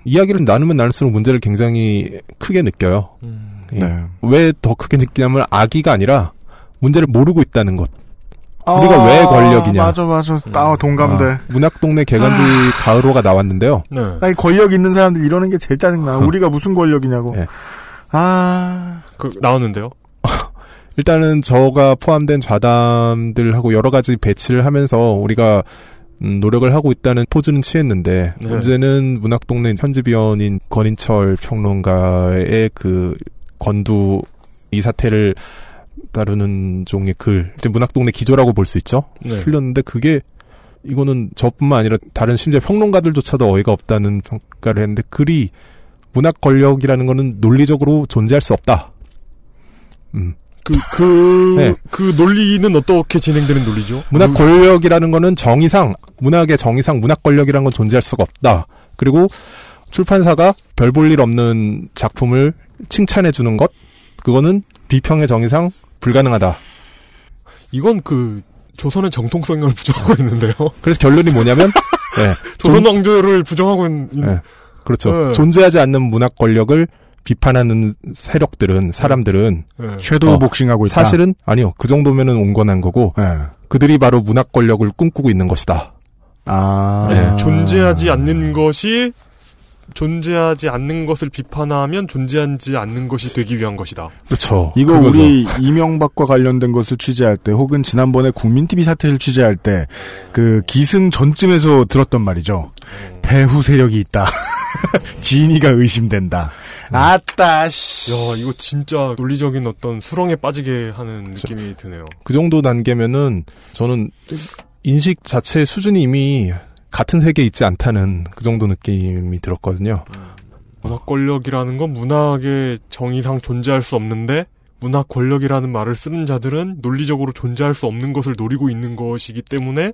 이야기를 나누면 나눌수록 문제를 굉장히 크게 느껴요. 예. 네. 왜더 크게 느끼냐면 악의가 아니라 문제를 모르고 있다는 것. 우리가 아, 왜 권력이냐. 맞아, 맞아. 아, 동감돼. 아, 문학 동네 개간주의 가을호가 나왔는데요. 네. 아니, 권력 있는 사람들 이러는 게 제일 짜증나. 우리가 무슨 권력이냐고. 네. 아. 그 나왔는데요. 일단은 저가 포함된 좌담들하고 여러 가지 배치를 하면서 우리가 음, 노력을 하고 있다는 포즈는 취했는데 네. 문제는 문학동네 현지위원인 권인철 평론가의 그 건두 이 사태를 다루는 종의 글, 문학동네 기조라고 볼 수 있죠. 네. 실렸는데 그게 이거는 저뿐만 아니라 다른 심지어 평론가들조차도 어이가 없다는 평가를 했는데 글이 문학 권력이라는 거는 논리적으로 존재할 수 없다. 음. 그, 그, 네. 그 논리는 어떻게 진행되는 논리죠? 문학 권력이라는 거는 정의상 문학의 정의상 문학 권력이라는 건 존재할 수가 없다. 그리고 출판사가 별 볼 일 없는 작품을 칭찬해 주는 것 그거는 비평의 정의상 불가능하다. 이건 그, 조선의 정통성을 부정하고 있는데요. 그래서 결론이 뭐냐면 네, 조선 왕조를 부정하고 있는. 네, 그렇죠. 네. 존재하지 않는 문학 권력을 비판하는 세력들은 사람들은 네. 섀도우 복싱하고 있다. 사실은 아니요. 그 정도면은 온건한 거고 네. 그들이 바로 문학 권력을 꿈꾸고 있는 것이다. 아. 네, 존재하지 않는 것이 존재하지 않는 것을 비판하면 존재하지 않는 것이 되기 위한 것이다. 그렇죠. 이거 그거죠. 우리 이명박과 관련된 것을 취재할 때 혹은 지난번에 국민TV 사태를 취재할 때 그 기승 전쯤에서 들었던 말이죠. 배후 세력이 있다. 진위가 의심된다. 아따 씨. 야, 이거 진짜 논리적인 어떤 수렁에 빠지게 하는 느낌이 드네요. 그 정도 단계면은 저는 인식 자체의 수준이 이미 같은 세계에 있지 않다는 그 정도 느낌이 들었거든요. 문학 권력이라는 건 문학의 정의상 존재할 수 없는데 문학 권력이라는 말을 쓰는 자들은 논리적으로 존재할 수 없는 것을 노리고 있는 것이기 때문에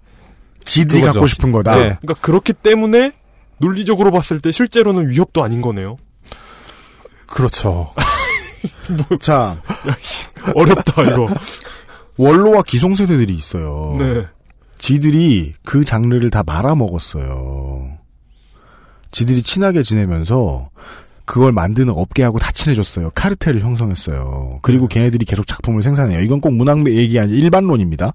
지들이. 갖고 싶은 거다. 네. 그러니까 그렇기 때문에 논리적으로 봤을 때 실제로는 위협도 아닌 거네요. 그렇죠. 자, 어렵다 이거. 원로와 기성세대들이 있어요. 네. 지들이 그 장르를 다 말아먹었어요. 지들이 친하게 지내면서 그걸 만드는 업계하고 다 친해졌어요. 카르텔을 형성했어요. 그리고 걔네들이 계속 작품을 생산해요. 이건 꼭 문학 얘기 아니 일반론입니다.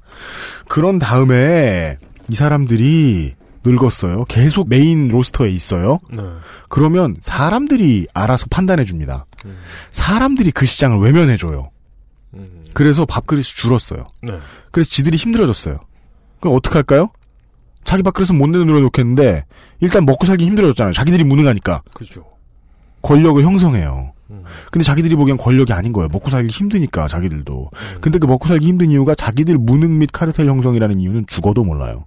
그런 다음에 이 사람들이 늙었어요. 계속 메인 로스터에 있어요. 네. 그러면 사람들이 알아서 판단해 줍니다. 사람들이 그 시장을 외면해 줘요. 그래서 밥그릇이 줄었어요. 네. 그래서 지들이 힘들어졌어요. 그럼 어떡할까요? 자기 밥그릇은 못 내놓겠는데 일단 먹고 살기 힘들어졌잖아요. 자기들이 무능하니까. 그죠. 권력을 형성해요. 근데 자기들이 보기엔 권력이 아닌 거예요. 먹고 살기 힘드니까 자기들도. 근데 그 먹고 살기 힘든 이유가 자기들 무능 및 카르텔 형성이라는 이유는 죽어도 몰라요.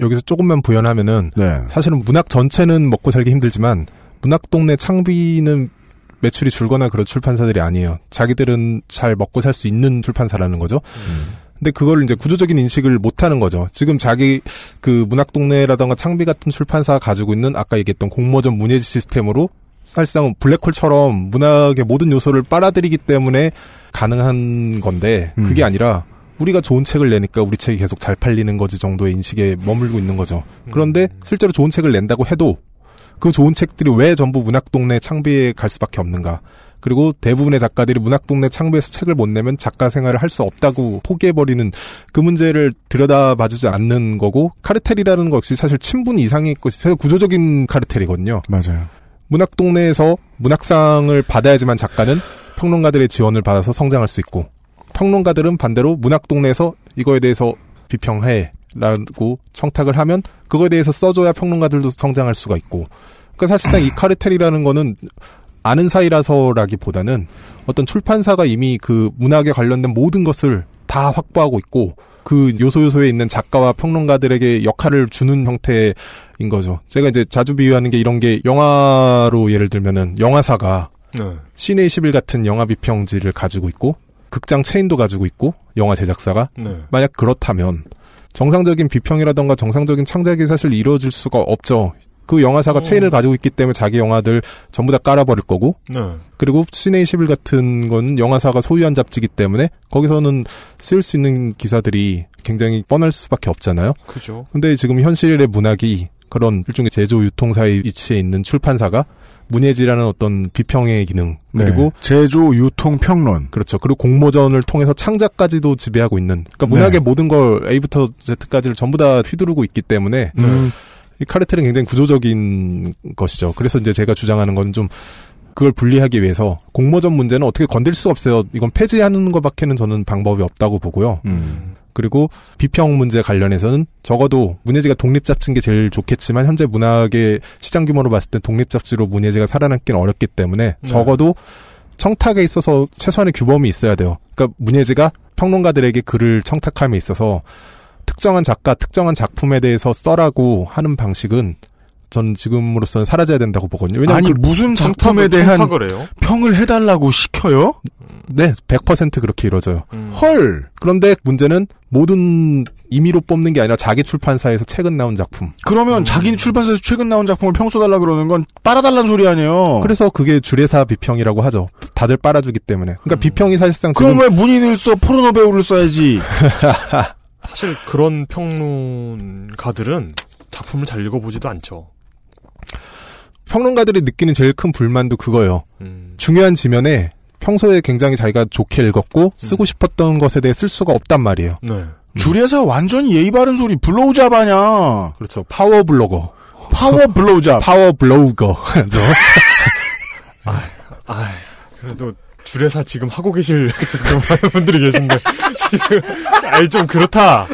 여기서 조금만 부연하면은 네. 사실은 문학 전체는 먹고 살기 힘들지만 문학 동네 창비는 매출이 줄거나 그런 출판사들이 아니에요. 자기들은 잘 먹고 살 수 있는 출판사라는 거죠. 근데 그걸 이제 구조적인 인식을 못 하는 거죠. 지금 자기 그 문학 동네라던가 창비 같은 출판사가 가지고 있는 아까 얘기했던 공모전 문예지 시스템으로 사실상 블랙홀처럼 문학의 모든 요소를 빨아들이기 때문에 가능한 건데 그게 아니라 우리가 좋은 책을 내니까 우리 책이 계속 잘 팔리는 거지 정도의 인식에 머물고 있는 거죠. 그런데 실제로 좋은 책을 낸다고 해도 그 좋은 책들이 왜 전부 문학동네 창비에 갈 수밖에 없는가. 그리고 대부분의 작가들이 문학동네 창비에서 책을 못 내면 작가 생활을 할 수 없다고 포기해버리는 그 문제를 들여다봐주지 않는 거고 카르텔이라는 것 역시 사실 친분 이상의 것이 구조적인 카르텔이거든요. 맞아요. 문학동네에서 문학상을 받아야지만 작가는 평론가들의 지원을 받아서 성장할 수 있고 평론가들은 반대로 문학 동네에서 이거에 대해서 비평해 라고 청탁을 하면 그거에 대해서 써줘야 평론가들도 성장할 수가 있고 그러니까 사실상 이 카르텔이라는 거는 아는 사이라서라기보다는 어떤 출판사가 이미 그 문학에 관련된 모든 것을 다 확보하고 있고 그 요소 요소에 있는 작가와 평론가들에게 역할을 주는 형태인 거죠. 제가 이제 자주 비유하는 게 이런 게 영화로 예를 들면은 영화사가 네. 시내 21 같은 영화 비평지를 가지고 있고 극장 체인도 가지고 있고 영화 제작사가 네. 만약 그렇다면 정상적인 비평이라던가 정상적인 창작이 사실 이루어질 수가 없죠. 그 영화사가 체인을 가지고 있기 때문에 자기 영화들 전부 다 깔아버릴 거고 네. 그리고 시내 21 같은 건 영화사가 소유한 잡지기 때문에 거기서는 쓸 수 있는 기사들이 굉장히 뻔할 수밖에 없잖아요. 그죠. 근데 지금 현실의 문학이 그런 일종의 제조 유통사의 위치에 있는 출판사가 문예지라는 어떤 비평의 기능 그리고 네. 제조 유통 평론 그렇죠. 그리고 공모전을 통해서 창작까지도 지배하고 있는 그러니까 문학의 네. 모든 걸 A부터 Z까지를 전부 다 휘두르고 있기 때문에 음. 이 카르텔은 굉장히 구조적인 것이죠. 그래서 이제 제가 주장하는 건 좀 그걸 분리하기 위해서 공모전 문제는 어떻게 건들 수 없어요. 이건 폐지하는 것밖에는 저는 방법이 없다고 보고요. 음. 그리고 비평 문제 관련해서는 적어도 문예지가 독립 잡지인 게 제일 좋겠지만 현재 문학의 시장 규모로 봤을 때 독립 잡지로 문예지가 살아남기는 어렵기 때문에 네. 적어도 청탁에 있어서 최소한의 규범이 있어야 돼요. 그러니까 문예지가 평론가들에게 글을 청탁함에 있어서 특정한 작가, 특정한 작품에 대해서 써라고 하는 방식은 전 지금으로서는 사라져야 된다고 보거든요. 왜냐면 아니 그 무슨 작품에 대한? 평을 해달라고 시켜요? 네, 100% 그렇게 이루어져요. 음. 헐. 그런데 문제는 모든 임의로 뽑는 게 아니라 자기 출판사에서 최근 나온 작품. 그러면 자기 출판사에서 최근 나온 작품을 평 써달라 그러는 건 빨아달라는 소리 아니에요? 그래서 그게 주례사 비평이라고 하죠. 다들 빨아주기 때문에. 그러니까 음. 비평이 사실상 그럼 지금 왜 문인을 써 포르노 배우를 써야지? 사실 그런 평론가들은 작품을 잘 읽어보지도 않죠. 평론가들이 느끼는 제일 큰 불만도 그거예요. 음. 중요한 지면에 평소에 굉장히 자기가 좋게 읽었고 쓰고 싶었던 것에 대해 쓸 수가 없단 말이에요. 네. 주례사 완전히 예의 바른 소리 blowjob 아냐? 그렇죠. 파워 블로거. power blowjob. 파워 블로우거. 아, 그래도 주례사 지금 하고 계실 그런 많은 분들이 계신데 지금 아이 좀 그렇다.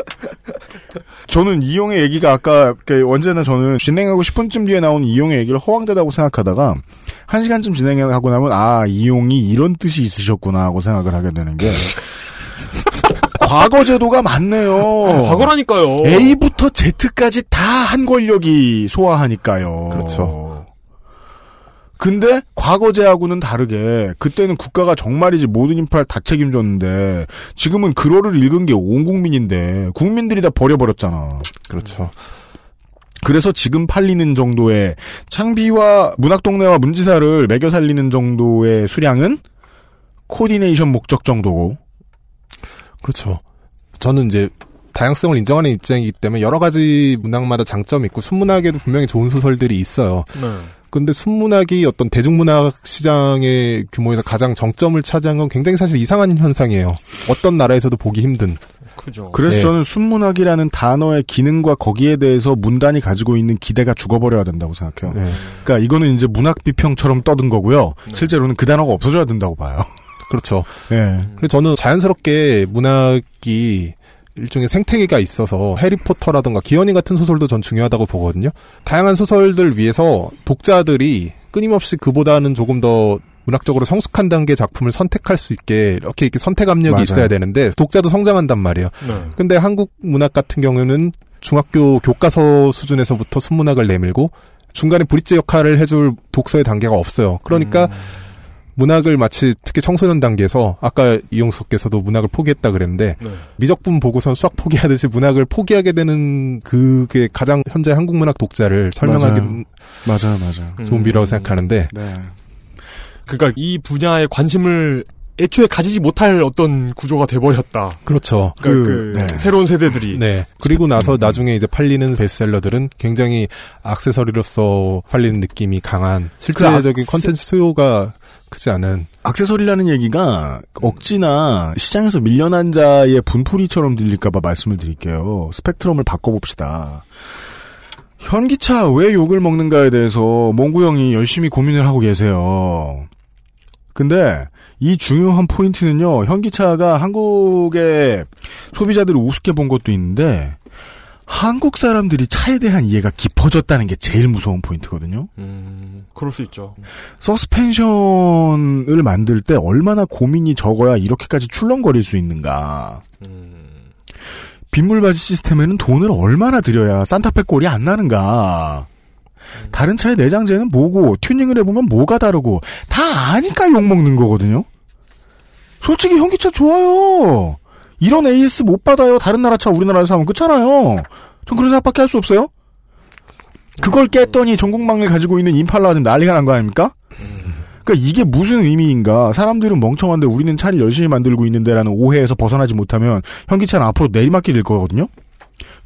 저는 이용의 얘기가 아까 그 언제나 저는 진행하고 10분쯤 뒤에 나온 이용의 얘기를 허황되다고 생각하다가 한 시간쯤 진행하고 나면 아 이용이 이런 뜻이 있으셨구나 하고 생각을 하게 되는 게 과거 제도가 많네요. 아, 과거라니까요. A부터 Z까지 다 한 권력이 소화하니까요. 그렇죠. 근데 과거제하고는 다르게 그때는 국가가 정말이지 모든 인프라를 다 책임졌는데 지금은 글어를 읽은 게 온 국민인데 국민들이 다 버려버렸잖아. 그렇죠. 그래서 지금 팔리는 정도의 창비와 문학동네와 문지사를 매겨 살리는 정도의 수량은 코디네이션 목적 정도고. 그렇죠. 저는 이제 다양성을 인정하는 입장이기 때문에 여러 가지 문학마다 장점이 있고 순문학에도 분명히 좋은 소설들이 있어요. 네. 근데 순문학이 어떤 대중문학 시장의 규모에서 가장 정점을 차지한 건 굉장히 사실 이상한 현상이에요. 어떤 나라에서도 보기 힘든. 그죠. 그래서 네. 저는 순문학이라는 단어의 기능과 거기에 대해서 문단이 가지고 있는 기대가 죽어버려야 된다고 생각해요. 네. 그러니까 이거는 이제 문학 비평처럼 떠든 거고요. 실제로는 그 단어가 없어져야 된다고 봐요. 그렇죠. 네. 그래서 저는 자연스럽게 문학이 일종의 생태계가 있어서 해리포터라든가 기현이 같은 소설도 전 중요하다고 보거든요. 다양한 소설들 위해서 독자들이 끊임없이 그보다는 조금 더 문학적으로 성숙한 단계 작품을 선택할 수 있게 이렇게 이렇게 선택 압력이 맞아요. 있어야 되는데 독자도 성장한단 말이에요. 네. 근데 한국 문학 같은 경우는 중학교 교과서 수준에서부터 순문학을 내밀고 중간에 브릿지 역할을 해줄 독서의 단계가 없어요. 그러니까 문학을 마치 특히 청소년 단계에서 아까 이용석께서도 문학을 포기했다 그랬는데 네. 미적분 보고선 수학 포기하듯이 문학을 포기하게 되는 그게 가장 현재 한국 문학 독자를 설명하기 맞아요, 맞아요. 좋은 비라고 생각하는데 네. 그러니까 이 분야에 관심을 애초에 가지지 못할 어떤 구조가 돼버렸다. 그렇죠. 그러니까 그, 네. 새로운 세대들이. 네. 그리고 나서 나중에 이제 팔리는 베스트셀러들은 굉장히 액세서리로서 팔리는 느낌이 강한 실제적인 그 악세- 컨텐츠 수요가 크지 않은 액세서리라는 얘기가 억지나 시장에서 밀려난 자의 분풀이처럼 들릴까봐 말씀을 드릴게요. 스펙트럼을 바꿔봅시다. 현기차 왜 욕을 먹는가에 대해서 몽구 형이 열심히 고민을 하고 계세요. 근데 이 중요한 포인트는요, 현기차가 한국의 소비자들을 우습게 본 것도 있는데, 한국 사람들이 차에 대한 이해가 깊어졌다는 게 제일 무서운 포인트거든요. 음, 그럴 수 있죠. 서스펜션을 만들 때 얼마나 고민이 적어야 이렇게까지 출렁거릴 수 있는가. 빗물바지 시스템에는 돈을 얼마나 들여야 산타페 꼴이 안 나는가. 다른 차의 내장재는 뭐고 튜닝을 해보면 뭐가 다르고 다 아니까 욕먹는 거거든요. 솔직히 현기차 좋아요. 이런 AS 못 받아요. 다른 나라 차 우리나라에서 사면 그렇잖아요. 전 그런 생각밖에 할 수 없어요. 그걸 깼더니 전국망을 가지고 있는 임팔라가 좀 난리가 난 거 아닙니까? 그러니까 이게 무슨 의미인가? 사람들은 멍청한데 우리는 차를 열심히 만들고 있는데라는 오해에서 벗어나지 못하면 현기차는 앞으로 내리막길 될 거거든요.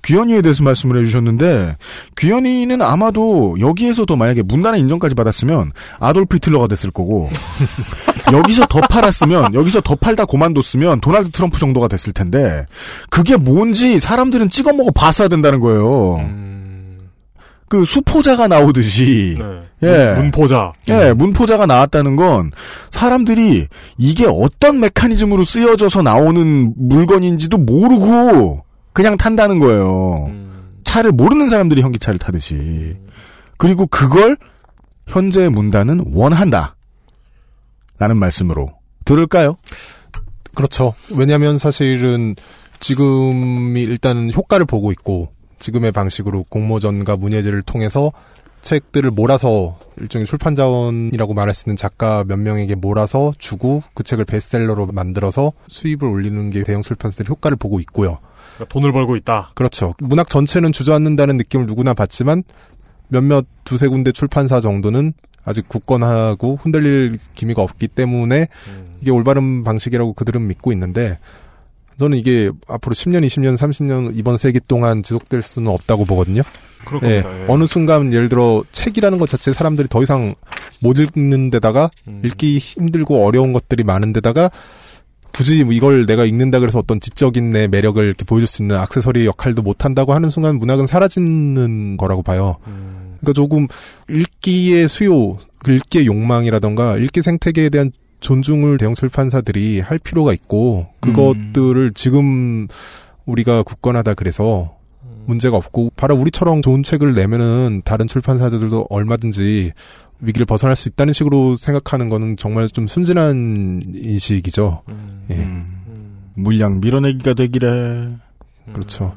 귀현이에 대해서 말씀을 해주셨는데 귀현이는 아마도 여기에서도 만약에 문단의 인정까지 받았으면 아돌프 히틀러가 됐을 거고 여기서 더 팔았으면 여기서 더 팔다 고만뒀으면 도널드 트럼프 정도가 됐을 텐데 그게 뭔지 사람들은 찍어 먹어 봤어야 된다는 거예요. 그 수포자가 나오듯이 예. 문- 문포자. 예, 문포자가 나왔다는 건 사람들이 이게 어떤 메커니즘으로 쓰여져서 나오는 물건인지도 모르고 그냥 탄다는 거예요. 차를 모르는 사람들이 현기차를 타듯이. 그리고 그걸 현재 문단은 원한다. 라는 말씀으로 들을까요? 그렇죠. 왜냐하면 사실은 지금이 일단은 효과를 보고 있고 지금의 방식으로 공모전과 문예제를 통해서 책들을 몰아서 일종의 출판 자원이라고 말할 수 있는 작가 몇 명에게 몰아서 주고 그 책을 베스트셀러로 만들어서 수입을 올리는 게 대형 출판사들이 효과를 보고 있고요. 그러니까 돈을 벌고 있다. 그렇죠. 문학 전체는 주저앉는다는 느낌을 누구나 받지만 몇몇 두세 군데 출판사 정도는 아직 굳건하고 흔들릴 기미가 없기 때문에 이게 올바른 방식이라고 그들은 믿고 있는데 저는 이게 앞으로 10년, 20년, 30년 이번 세기 동안 지속될 수는 없다고 보거든요. 그럴 예. 예. 어느 순간 예를 들어 책이라는 것 자체 사람들이 더 이상 못 읽는 데다가 음. 읽기 힘들고 어려운 것들이 많은 데다가 굳이 뭐 이걸 내가 읽는다 그래서 어떤 지적인 내 매력을 이렇게 보여줄 수 있는 액세서리 역할도 못 한다고 하는 순간 문학은 사라지는 거라고 봐요. 그러니까 조금 읽기의 수요, 그 읽기의 욕망이라던가 읽기 생태계에 대한 존중을 대형 출판사들이 할 필요가 있고 그것들을 지금 우리가 굳건하다 그래서 문제가 없고 바로 우리처럼 좋은 책을 내면은 다른 출판사들도 얼마든지 위기를 벗어날 수 있다는 식으로 생각하는 거는 정말 좀 순진한 인식이죠. 예. 물량 밀어내기가 되기래. 그렇죠.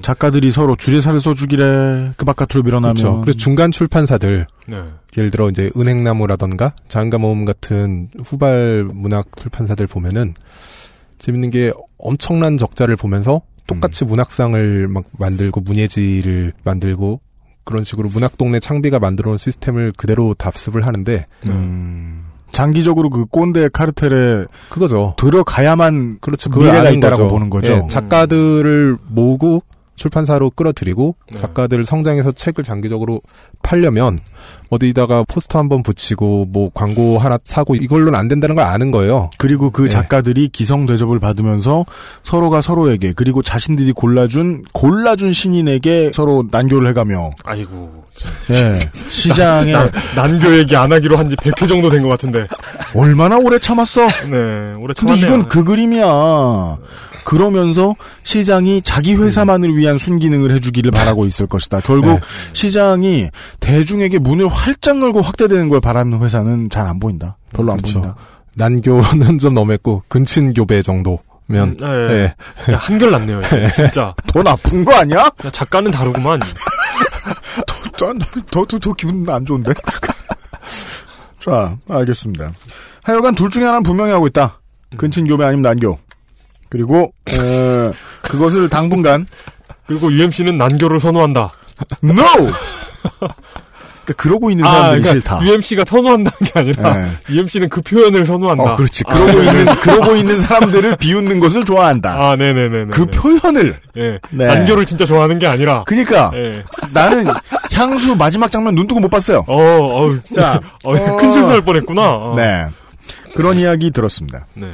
작가들이 서로 주제사를 써주기래. 그 바깥으로 밀어나면. 그렇죠. 그래서 중간 출판사들 네. 예를 들어 이제 은행나무라던가 자연가 모음 같은 후발 문학 출판사들 보면은 재밌는 게 엄청난 적자를 보면서 똑같이 문학상을 막 만들고 문예지를 만들고 그런 식으로 문학동네 창비가 만들어 놓은 시스템을 그대로 답습을 하는데 음. 장기적으로 그 꼰대 카르텔에 그거죠. 들어가야만 그렇죠. 미래가 있다라고 거죠. 보는 거죠. 예, 작가들을 모으고 출판사로 끌어들이고 네. 작가들을 성장해서 책을 장기적으로 팔려면 어디다가 포스터 한번 붙이고 뭐 광고 하나 사고 이걸로는 안 된다는 걸 아는 거예요. 그리고 그 예. 작가들이 기성 대접을 받으면서 서로가 서로에게 그리고 자신들이 골라준 골라준 신인에게 서로 난교를 해가며 아이고. 예 시장에 난, 난교 얘기 안 하기로 한 지 100회 정도 된 것 같은데. 얼마나 오래 참았어. 네, 오래 근데 참았네요. 이건 그 그림이야. 그러면서 시장이 자기 회사만을 위한 순기능을 해주기를 바라고 있을 것이다. 결국 네. 시장이 대중에게 문을 활짝 열고 확대되는 걸 바라는 회사는 잘 안 보인다. 별로 안 그렇죠. 보인다. 난교는 좀 너무했고 근친교배 정도 면 음, 예, 예. 예. 야, 한결 낫네요. 이게, 진짜. 더 나쁜 거 아니야? 야, 작가는 다르구만. 더, 더, 더, 더 기분 안 좋은데? 자, 알겠습니다. 하여간 둘 중에 하나는 분명히 하고 있다. 근친교배 아니면 난교. 그리고, 에, 그것을 당분간, 그리고 UMC는 난교를 선호한다. NO! 그러니까 그러고 있는 사람들이 싫다. UMC가 선호한다는 게 아니라 네. UMC는 그 표현을 선호한다. 어, 그렇지. 아, 그러고 네네. 있는, 그러고 있는 사람들을 비웃는 것을 좋아한다. 아, 네네네. 그 표현을. 예. 네. 난교를 진짜 좋아하는 게 아니라. 그니까, 예. 나는 향수 마지막 장면 눈 뜨고 못 봤어요. 어, 어, 자, 어, 큰 실수할 뻔했구나. 어. 네. 그런 이야기 들었습니다. 네.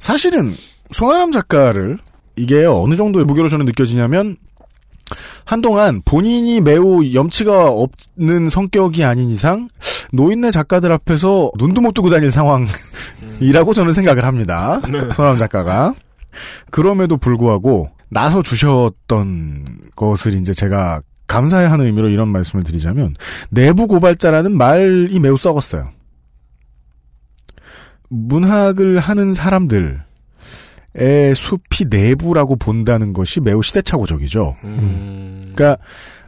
사실은 손아람 작가를 이게 어느 정도의 무게로 저는 느껴지냐면 한동안 본인이 매우 염치가 없는 성격이 아닌 이상 노인네 작가들 앞에서 눈도 못 뜨고 다닐 상황이라고 저는 생각을 합니다. 네. 손아람 작가가 그럼에도 불구하고 나서 주셨던 것을 이제 제가 감사해야 하는 의미로 이런 말씀을 드리자면 내부 고발자라는 말이 매우 썩었어요. 문학을 하는 사람들 의 숲이 내부라고 본다는 것이 매우 시대착오적이죠. 음. 그러니까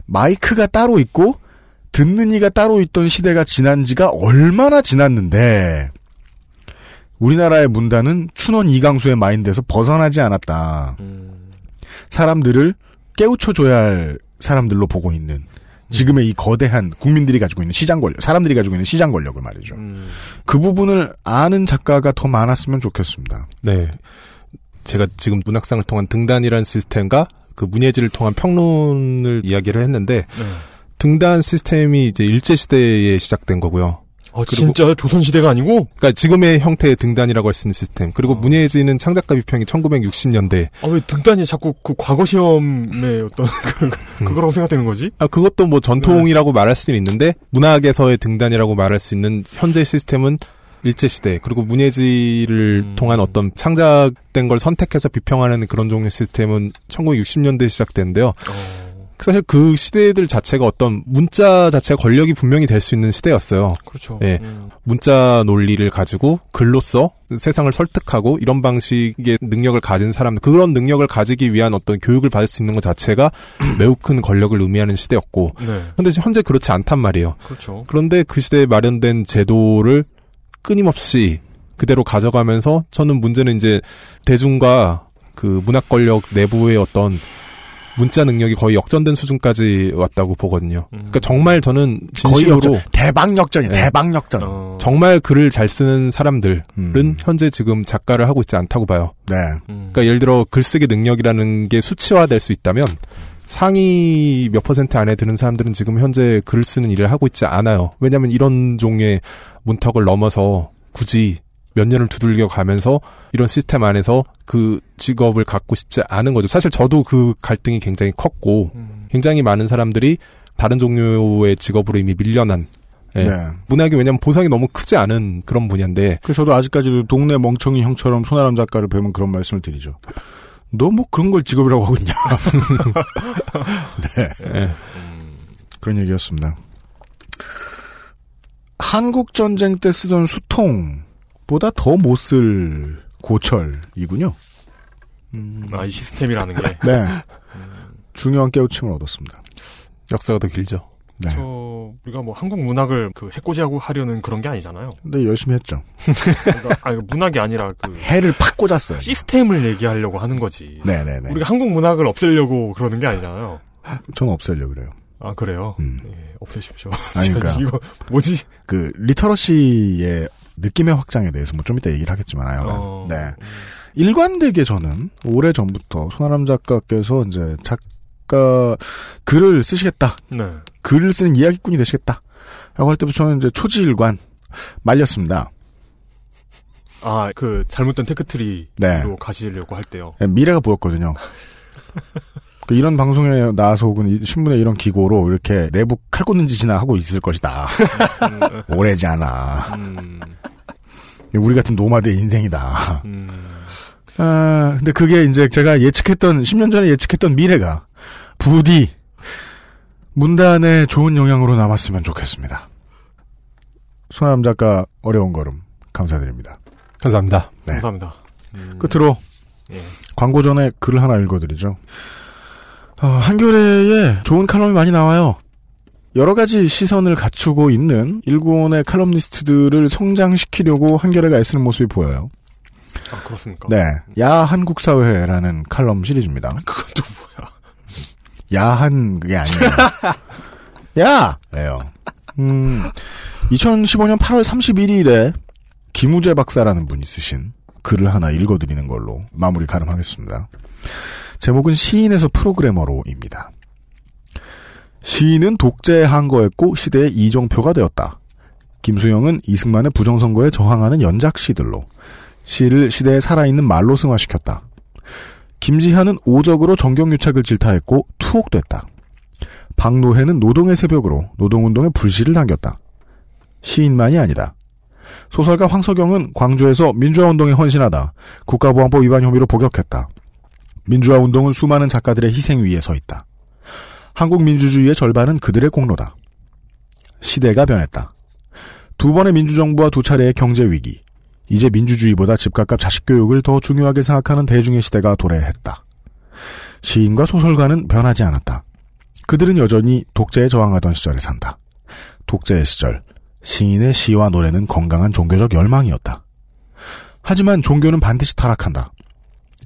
마이크가 따로 있고 듣는 이가 따로 있던 시대가 지난 지가 얼마나 지났는데 우리나라의 문단은 춘원 이강수의 마인드에서 벗어나지 않았다. 사람들을 깨우쳐줘야 할 사람들로 보고 있는 지금의 이 거대한 국민들이 가지고 있는 시장 권력, 사람들이 가지고 있는 시장 권력을 말이죠. 그 부분을 아는 작가가 더 많았으면 좋겠습니다. 네. 제가 지금 문학상을 통한 등단이라는 시스템과 그 문예지를 통한 평론을 이야기를 했는데 등단 시스템이 이제 일제 시대에 시작된 거고요. 어, 진짜 조선 시대가 아니고? 그러니까 지금의 형태의 등단이라고 할 수 있는 시스템. 그리고 문예지는 창작가 비평이 1960년대. 아, 왜 등단이 자꾸 그 과거 시험의 어떤 그, 그거라고 생각되는 거지? 아, 그것도 뭐 전통이라고 말할 수는 있는데 문학에서의 등단이라고 말할 수 있는 현재 시스템은 일제 시대 그리고 문예지를 통한 어떤 창작된 걸 선택해서 비평하는 그런 종류의 시스템은 1960년대에 시작됐는데요. 사실 그 시대들 자체가 어떤 문자 자체가 권력이 분명히 될 수 있는 시대였어요. 그렇죠. 예. 음. 문자 논리를 가지고 글로써 세상을 설득하고 이런 방식의 능력을 가진 사람, 그런 능력을 가지기 위한 어떤 교육을 받을 수 있는 것 자체가 매우 큰 권력을 의미하는 시대였고. 네. 근데 현재 그렇지 않단 말이에요. 그렇죠. 그런데 그 시대에 마련된 제도를 끊임없이 그대로 가져가면서 저는 문제는 이제 대중과 그 문학 권력 내부의 어떤 문자 능력이 거의 역전된 수준까지 왔다고 보거든요. 그러니까 정말 저는 거의 진심으로 역전, 대박 역전이 네. 대박 역전. 어. 정말 글을 잘 쓰는 사람들은 음. 현재 지금 작가를 하고 있지 않다고 봐요. 네. 그러니까 예를 들어 글쓰기 능력이라는 게 수치화될 수 있다면 상위 몇 퍼센트 안에 드는 사람들은 지금 현재 글 쓰는 일을 하고 있지 않아요. 왜냐하면 이런 종의 문턱을 넘어서 굳이 몇 년을 두들겨 가면서 이런 시스템 안에서 그 직업을 갖고 싶지 않은 거죠. 사실 저도 그 갈등이 굉장히 컸고 굉장히 많은 사람들이 다른 종류의 직업으로 이미 밀려난 예. 네. 문학이 왜냐면 보상이 너무 크지 않은 그런 분야인데 그 저도 아직까지도 동네 멍청이 형처럼 손아람 작가를 뵈면 그런 말씀을 드리죠. 너 뭐 그런 걸 직업이라고 하고 있냐. 네. 예. 그런 얘기였습니다. 한국 전쟁 때 쓰던 수통보다 더 못 쓸 고철이군요. 아, 이 시스템이라는 게. 네. 중요한 깨우침을 얻었습니다. 역사가 더 길죠. 네. 저, 우리가 뭐 한국 문학을 그 해코지하고 하려는 그런 게 아니잖아요. 근데 열심히 했죠. 그러니까, 아니, 그 문학이 아니라 그. 해를 팍 꽂았어요. 시스템을 얘기하려고 하는 거지. 네네네. 우리가 한국 문학을 없애려고 그러는 게 아니잖아요. 저는 없애려고 그래요. 아, 그래요? 예, 없애십시오. 아니, 그러니까. 이거, 뭐지? 그, 리터러시의 느낌의 확장에 대해서 뭐 좀 이따 얘기를 하겠지만, 요 어. 네. 일관되게 저는 오래 전부터 손아람 작가께서 이제 작 가 글을 쓰시겠다. 네. 글을 쓰는 이야기꾼이 되시겠다. 라고 할 때부터 저는 이제 초지일관 말렸습니다. 아, 그, 잘못된 tech tree로 네. 가시려고 할 때요. 네, 미래가 보였거든요. 그 이런 방송에 나와서 혹은 이 신문의 이런 기고로 이렇게 내부 칼 꽂는 짓이나 하고 있을 것이다. 오래지 않아. 우리 같은 노마드의 인생이다. 아, 근데 그게 이제 제가 예측했던, 10년 전에 예측했던 미래가 부디 문단에 좋은 영향으로 남았으면 좋겠습니다. 손아람 작가 어려운 걸음 감사드립니다. 감사합니다. 네. 감사합니다. 끝으로 예. 광고 전에 글을 하나 읽어드리죠. 어, 한겨레에 좋은 칼럼이 많이 나와요. 여러 가지 시선을 갖추고 있는 일군의 칼럼니스트들을 성장시키려고 한겨레가 애쓰는 모습이 보여요. 아, 그렇습니까? 네. 야 한국 사회라는 칼럼 시리즈입니다. 그것도 뭐 야. 야한 그게 아니에요. 야! 예요. 음, 2015년 8월 31일에 김우재 박사라는 분이 쓰신 글을 하나 읽어드리는 걸로 마무리 가름하겠습니다. 제목은 시인에서 프로그래머로입니다. 시인은 독재에 항거했고 시대의 이정표가 되었다. 김수영은 이승만의 부정선거에 저항하는 연작 시들로 시를 시대에 살아있는 말로 승화시켰다. 김지한은 오적으로 정경유착을 질타했고 투옥됐다. 박노해는 노동의 새벽으로 노동운동의 불씨를 당겼다. 시인만이 아니다. 소설가 황석영은 광주에서 민주화운동에 헌신하다 국가보안법 위반 혐의로 복역했다. 민주화운동은 수많은 작가들의 희생 위에 서 있다. 한국 민주주의의 절반은 그들의 공로다. 시대가 변했다. 두 번의 민주정부와 두 차례의 경제위기. 이제 민주주의보다 집값과 자식교육을 더 중요하게 생각하는 대중의 시대가 도래했다. 시인과 소설가는 변하지 않았다. 그들은 여전히 독재에 저항하던 시절에 산다. 독재의 시절, 시인의 시와 노래는 건강한 종교적 열망이었다. 하지만 종교는 반드시 타락한다.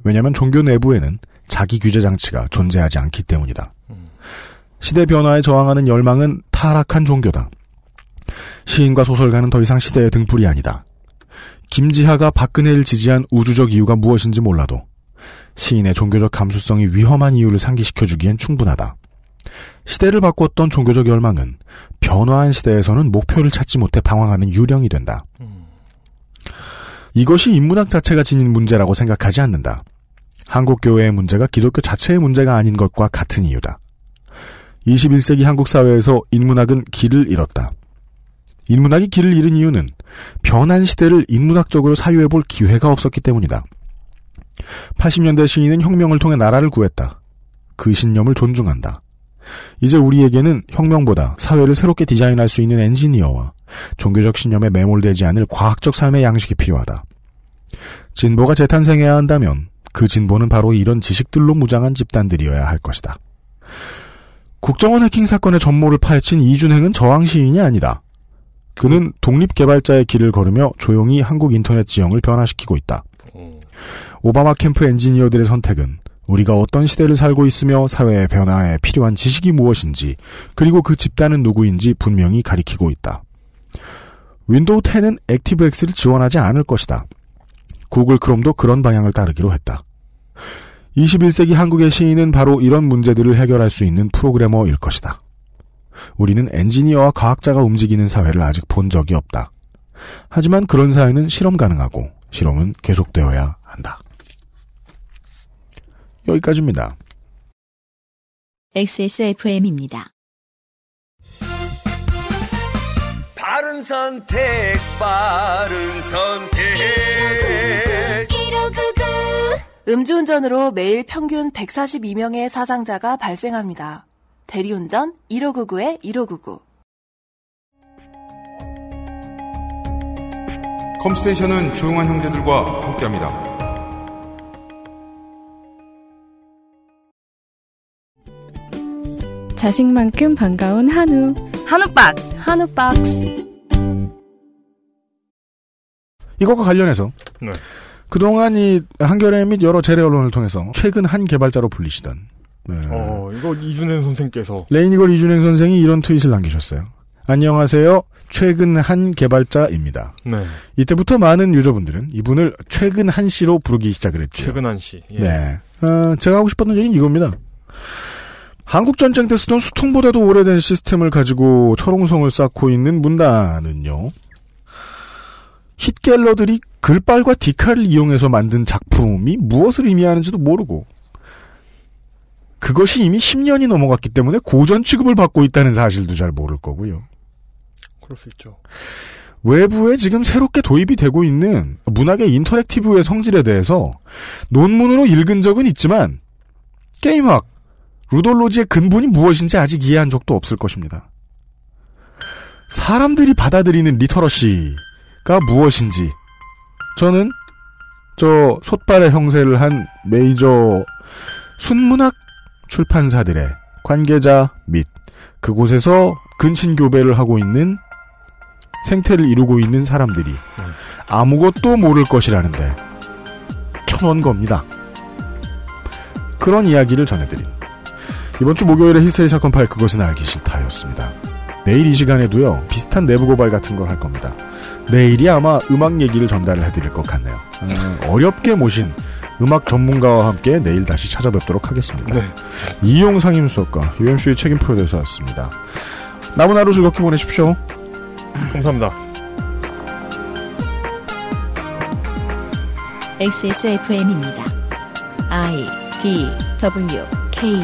왜냐하면 종교 내부에는 자기 규제 장치가 존재하지 않기 때문이다. 시대 변화에 저항하는 열망은 타락한 종교다. 시인과 소설가는 더 이상 시대의 등불이 아니다. 김지하가 박근혜를 지지한 우주적 이유가 무엇인지 몰라도 시인의 종교적 감수성이 위험한 이유를 상기시켜주기엔 충분하다. 시대를 바꿨던 종교적 열망은 변화한 시대에서는 목표를 찾지 못해 방황하는 유령이 된다. 이것이 인문학 자체가 지닌 문제라고 생각하지 않는다. 한국 교회의 문제가 기독교 자체의 문제가 아닌 것과 같은 이유다. 21세기 한국 사회에서 인문학은 길을 잃었다. 인문학이 길을 잃은 이유는 변한 시대를 인문학적으로 사유해 볼 기회가 없었기 때문이다. 80년대 시인은 혁명을 통해 나라를 구했다. 그 신념을 존중한다. 이제 우리에게는 혁명보다 사회를 새롭게 디자인할 수 있는 엔지니어와 종교적 신념에 매몰되지 않을 과학적 삶의 양식이 필요하다. 진보가 재탄생해야 한다면 그 진보는 바로 이런 지식들로 무장한 집단들이어야 할 것이다. 국정원 해킹 사건의 전모를 파헤친 이준행은 저항 시인이 아니다. 그는 독립개발자의 길을 걸으며 조용히 한국 인터넷 지형을 변화시키고 있다. 오바마 캠프 엔지니어들의 선택은 우리가 어떤 시대를 살고 있으며 사회의 변화에 필요한 지식이 무엇인지 그리고 그 집단은 누구인지 분명히 가리키고 있다. 윈도우 10은 액티브엑스를 지원하지 않을 것이다. 구글 크롬도 그런 방향을 따르기로 했다. 21세기 한국의 시인은 바로 이런 문제들을 해결할 수 있는 프로그래머일 것이다. 우리는 엔지니어와 과학자가 움직이는 사회를 아직 본 적이 없다. 하지만 그런 사회는 실험 가능하고 실험은 계속되어야 한다. 여기까지입니다. XSFM입니다. 바른 선택, 바른 선택. 음주운전으로 매일 평균 142명의 사상자가 발생합니다. 대리운전 1599에 1599. 컴스테이션은 조용한 형제들과 함께합니다. 자식만큼 반가운 한우. 한우박스. 한우박스. 이것과 관련해서 네. 그동안 이 한겨레 및 여러 재래 언론을 통해서 최근 한 개발자로 불리시던 네. 어, 이거 이준현 선생께서 레이니걸 이준행 선생이 이런 트윗을 남기셨어요. 안녕하세요. 최근 한 개발자입니다. 네. 이때부터 많은 유저분들은 이분을 최근 한 씨로 부르기 시작을 했죠. 최근 한 씨. 예. 네. 어, 제가 하고 싶었던 얘기는 이겁니다. 한국 전쟁 때 쓰던 수통보다도 오래된 시스템을 가지고 철옹성을 쌓고 있는 문단은요. 힛갤러들이 글빨과 디카를 이용해서 만든 작품이 무엇을 의미하는지도 모르고 그것이 이미 10년이 넘어갔기 때문에 고전 취급을 받고 있다는 사실도 잘 모를 거고요. 그럴 수 있죠. 외부에 지금 새롭게 도입이 되고 있는 문학의 인터랙티브의 성질에 대해서 논문으로 읽은 적은 있지만 게임학, 루돌로지의 근본이 무엇인지 아직 이해한 적도 없을 것입니다. 사람들이 받아들이는 리터러시가 무엇인지 저는 저 솥발의 형세를 한 메이저 순문학 출판사들의 관계자 및 그곳에서 근친교배를 하고 있는 생태를 이루고 있는 사람들이 아무것도 모를 것이라는데 천원 겁니다. 그런 이야기를 전해드린 이번 주 목요일에 히스테리 사건 파일 그것은 알기 싫다였습니다. 내일 이 시간에도요 비슷한 내부 고발 같은 걸 할 겁니다. 내일이 아마 음악 얘기를 전달을 해드릴 것 같네요. 음, 어렵게 모신 음악 전문가와 함께 내일 다시 찾아뵙도록 하겠습니다. 네. 이용 상임수석과 UMC의 책임 프로듀서였습니다. 남은 하루 즐겁게 보내십시오. 감사합니다. XSFM입니다. I D W K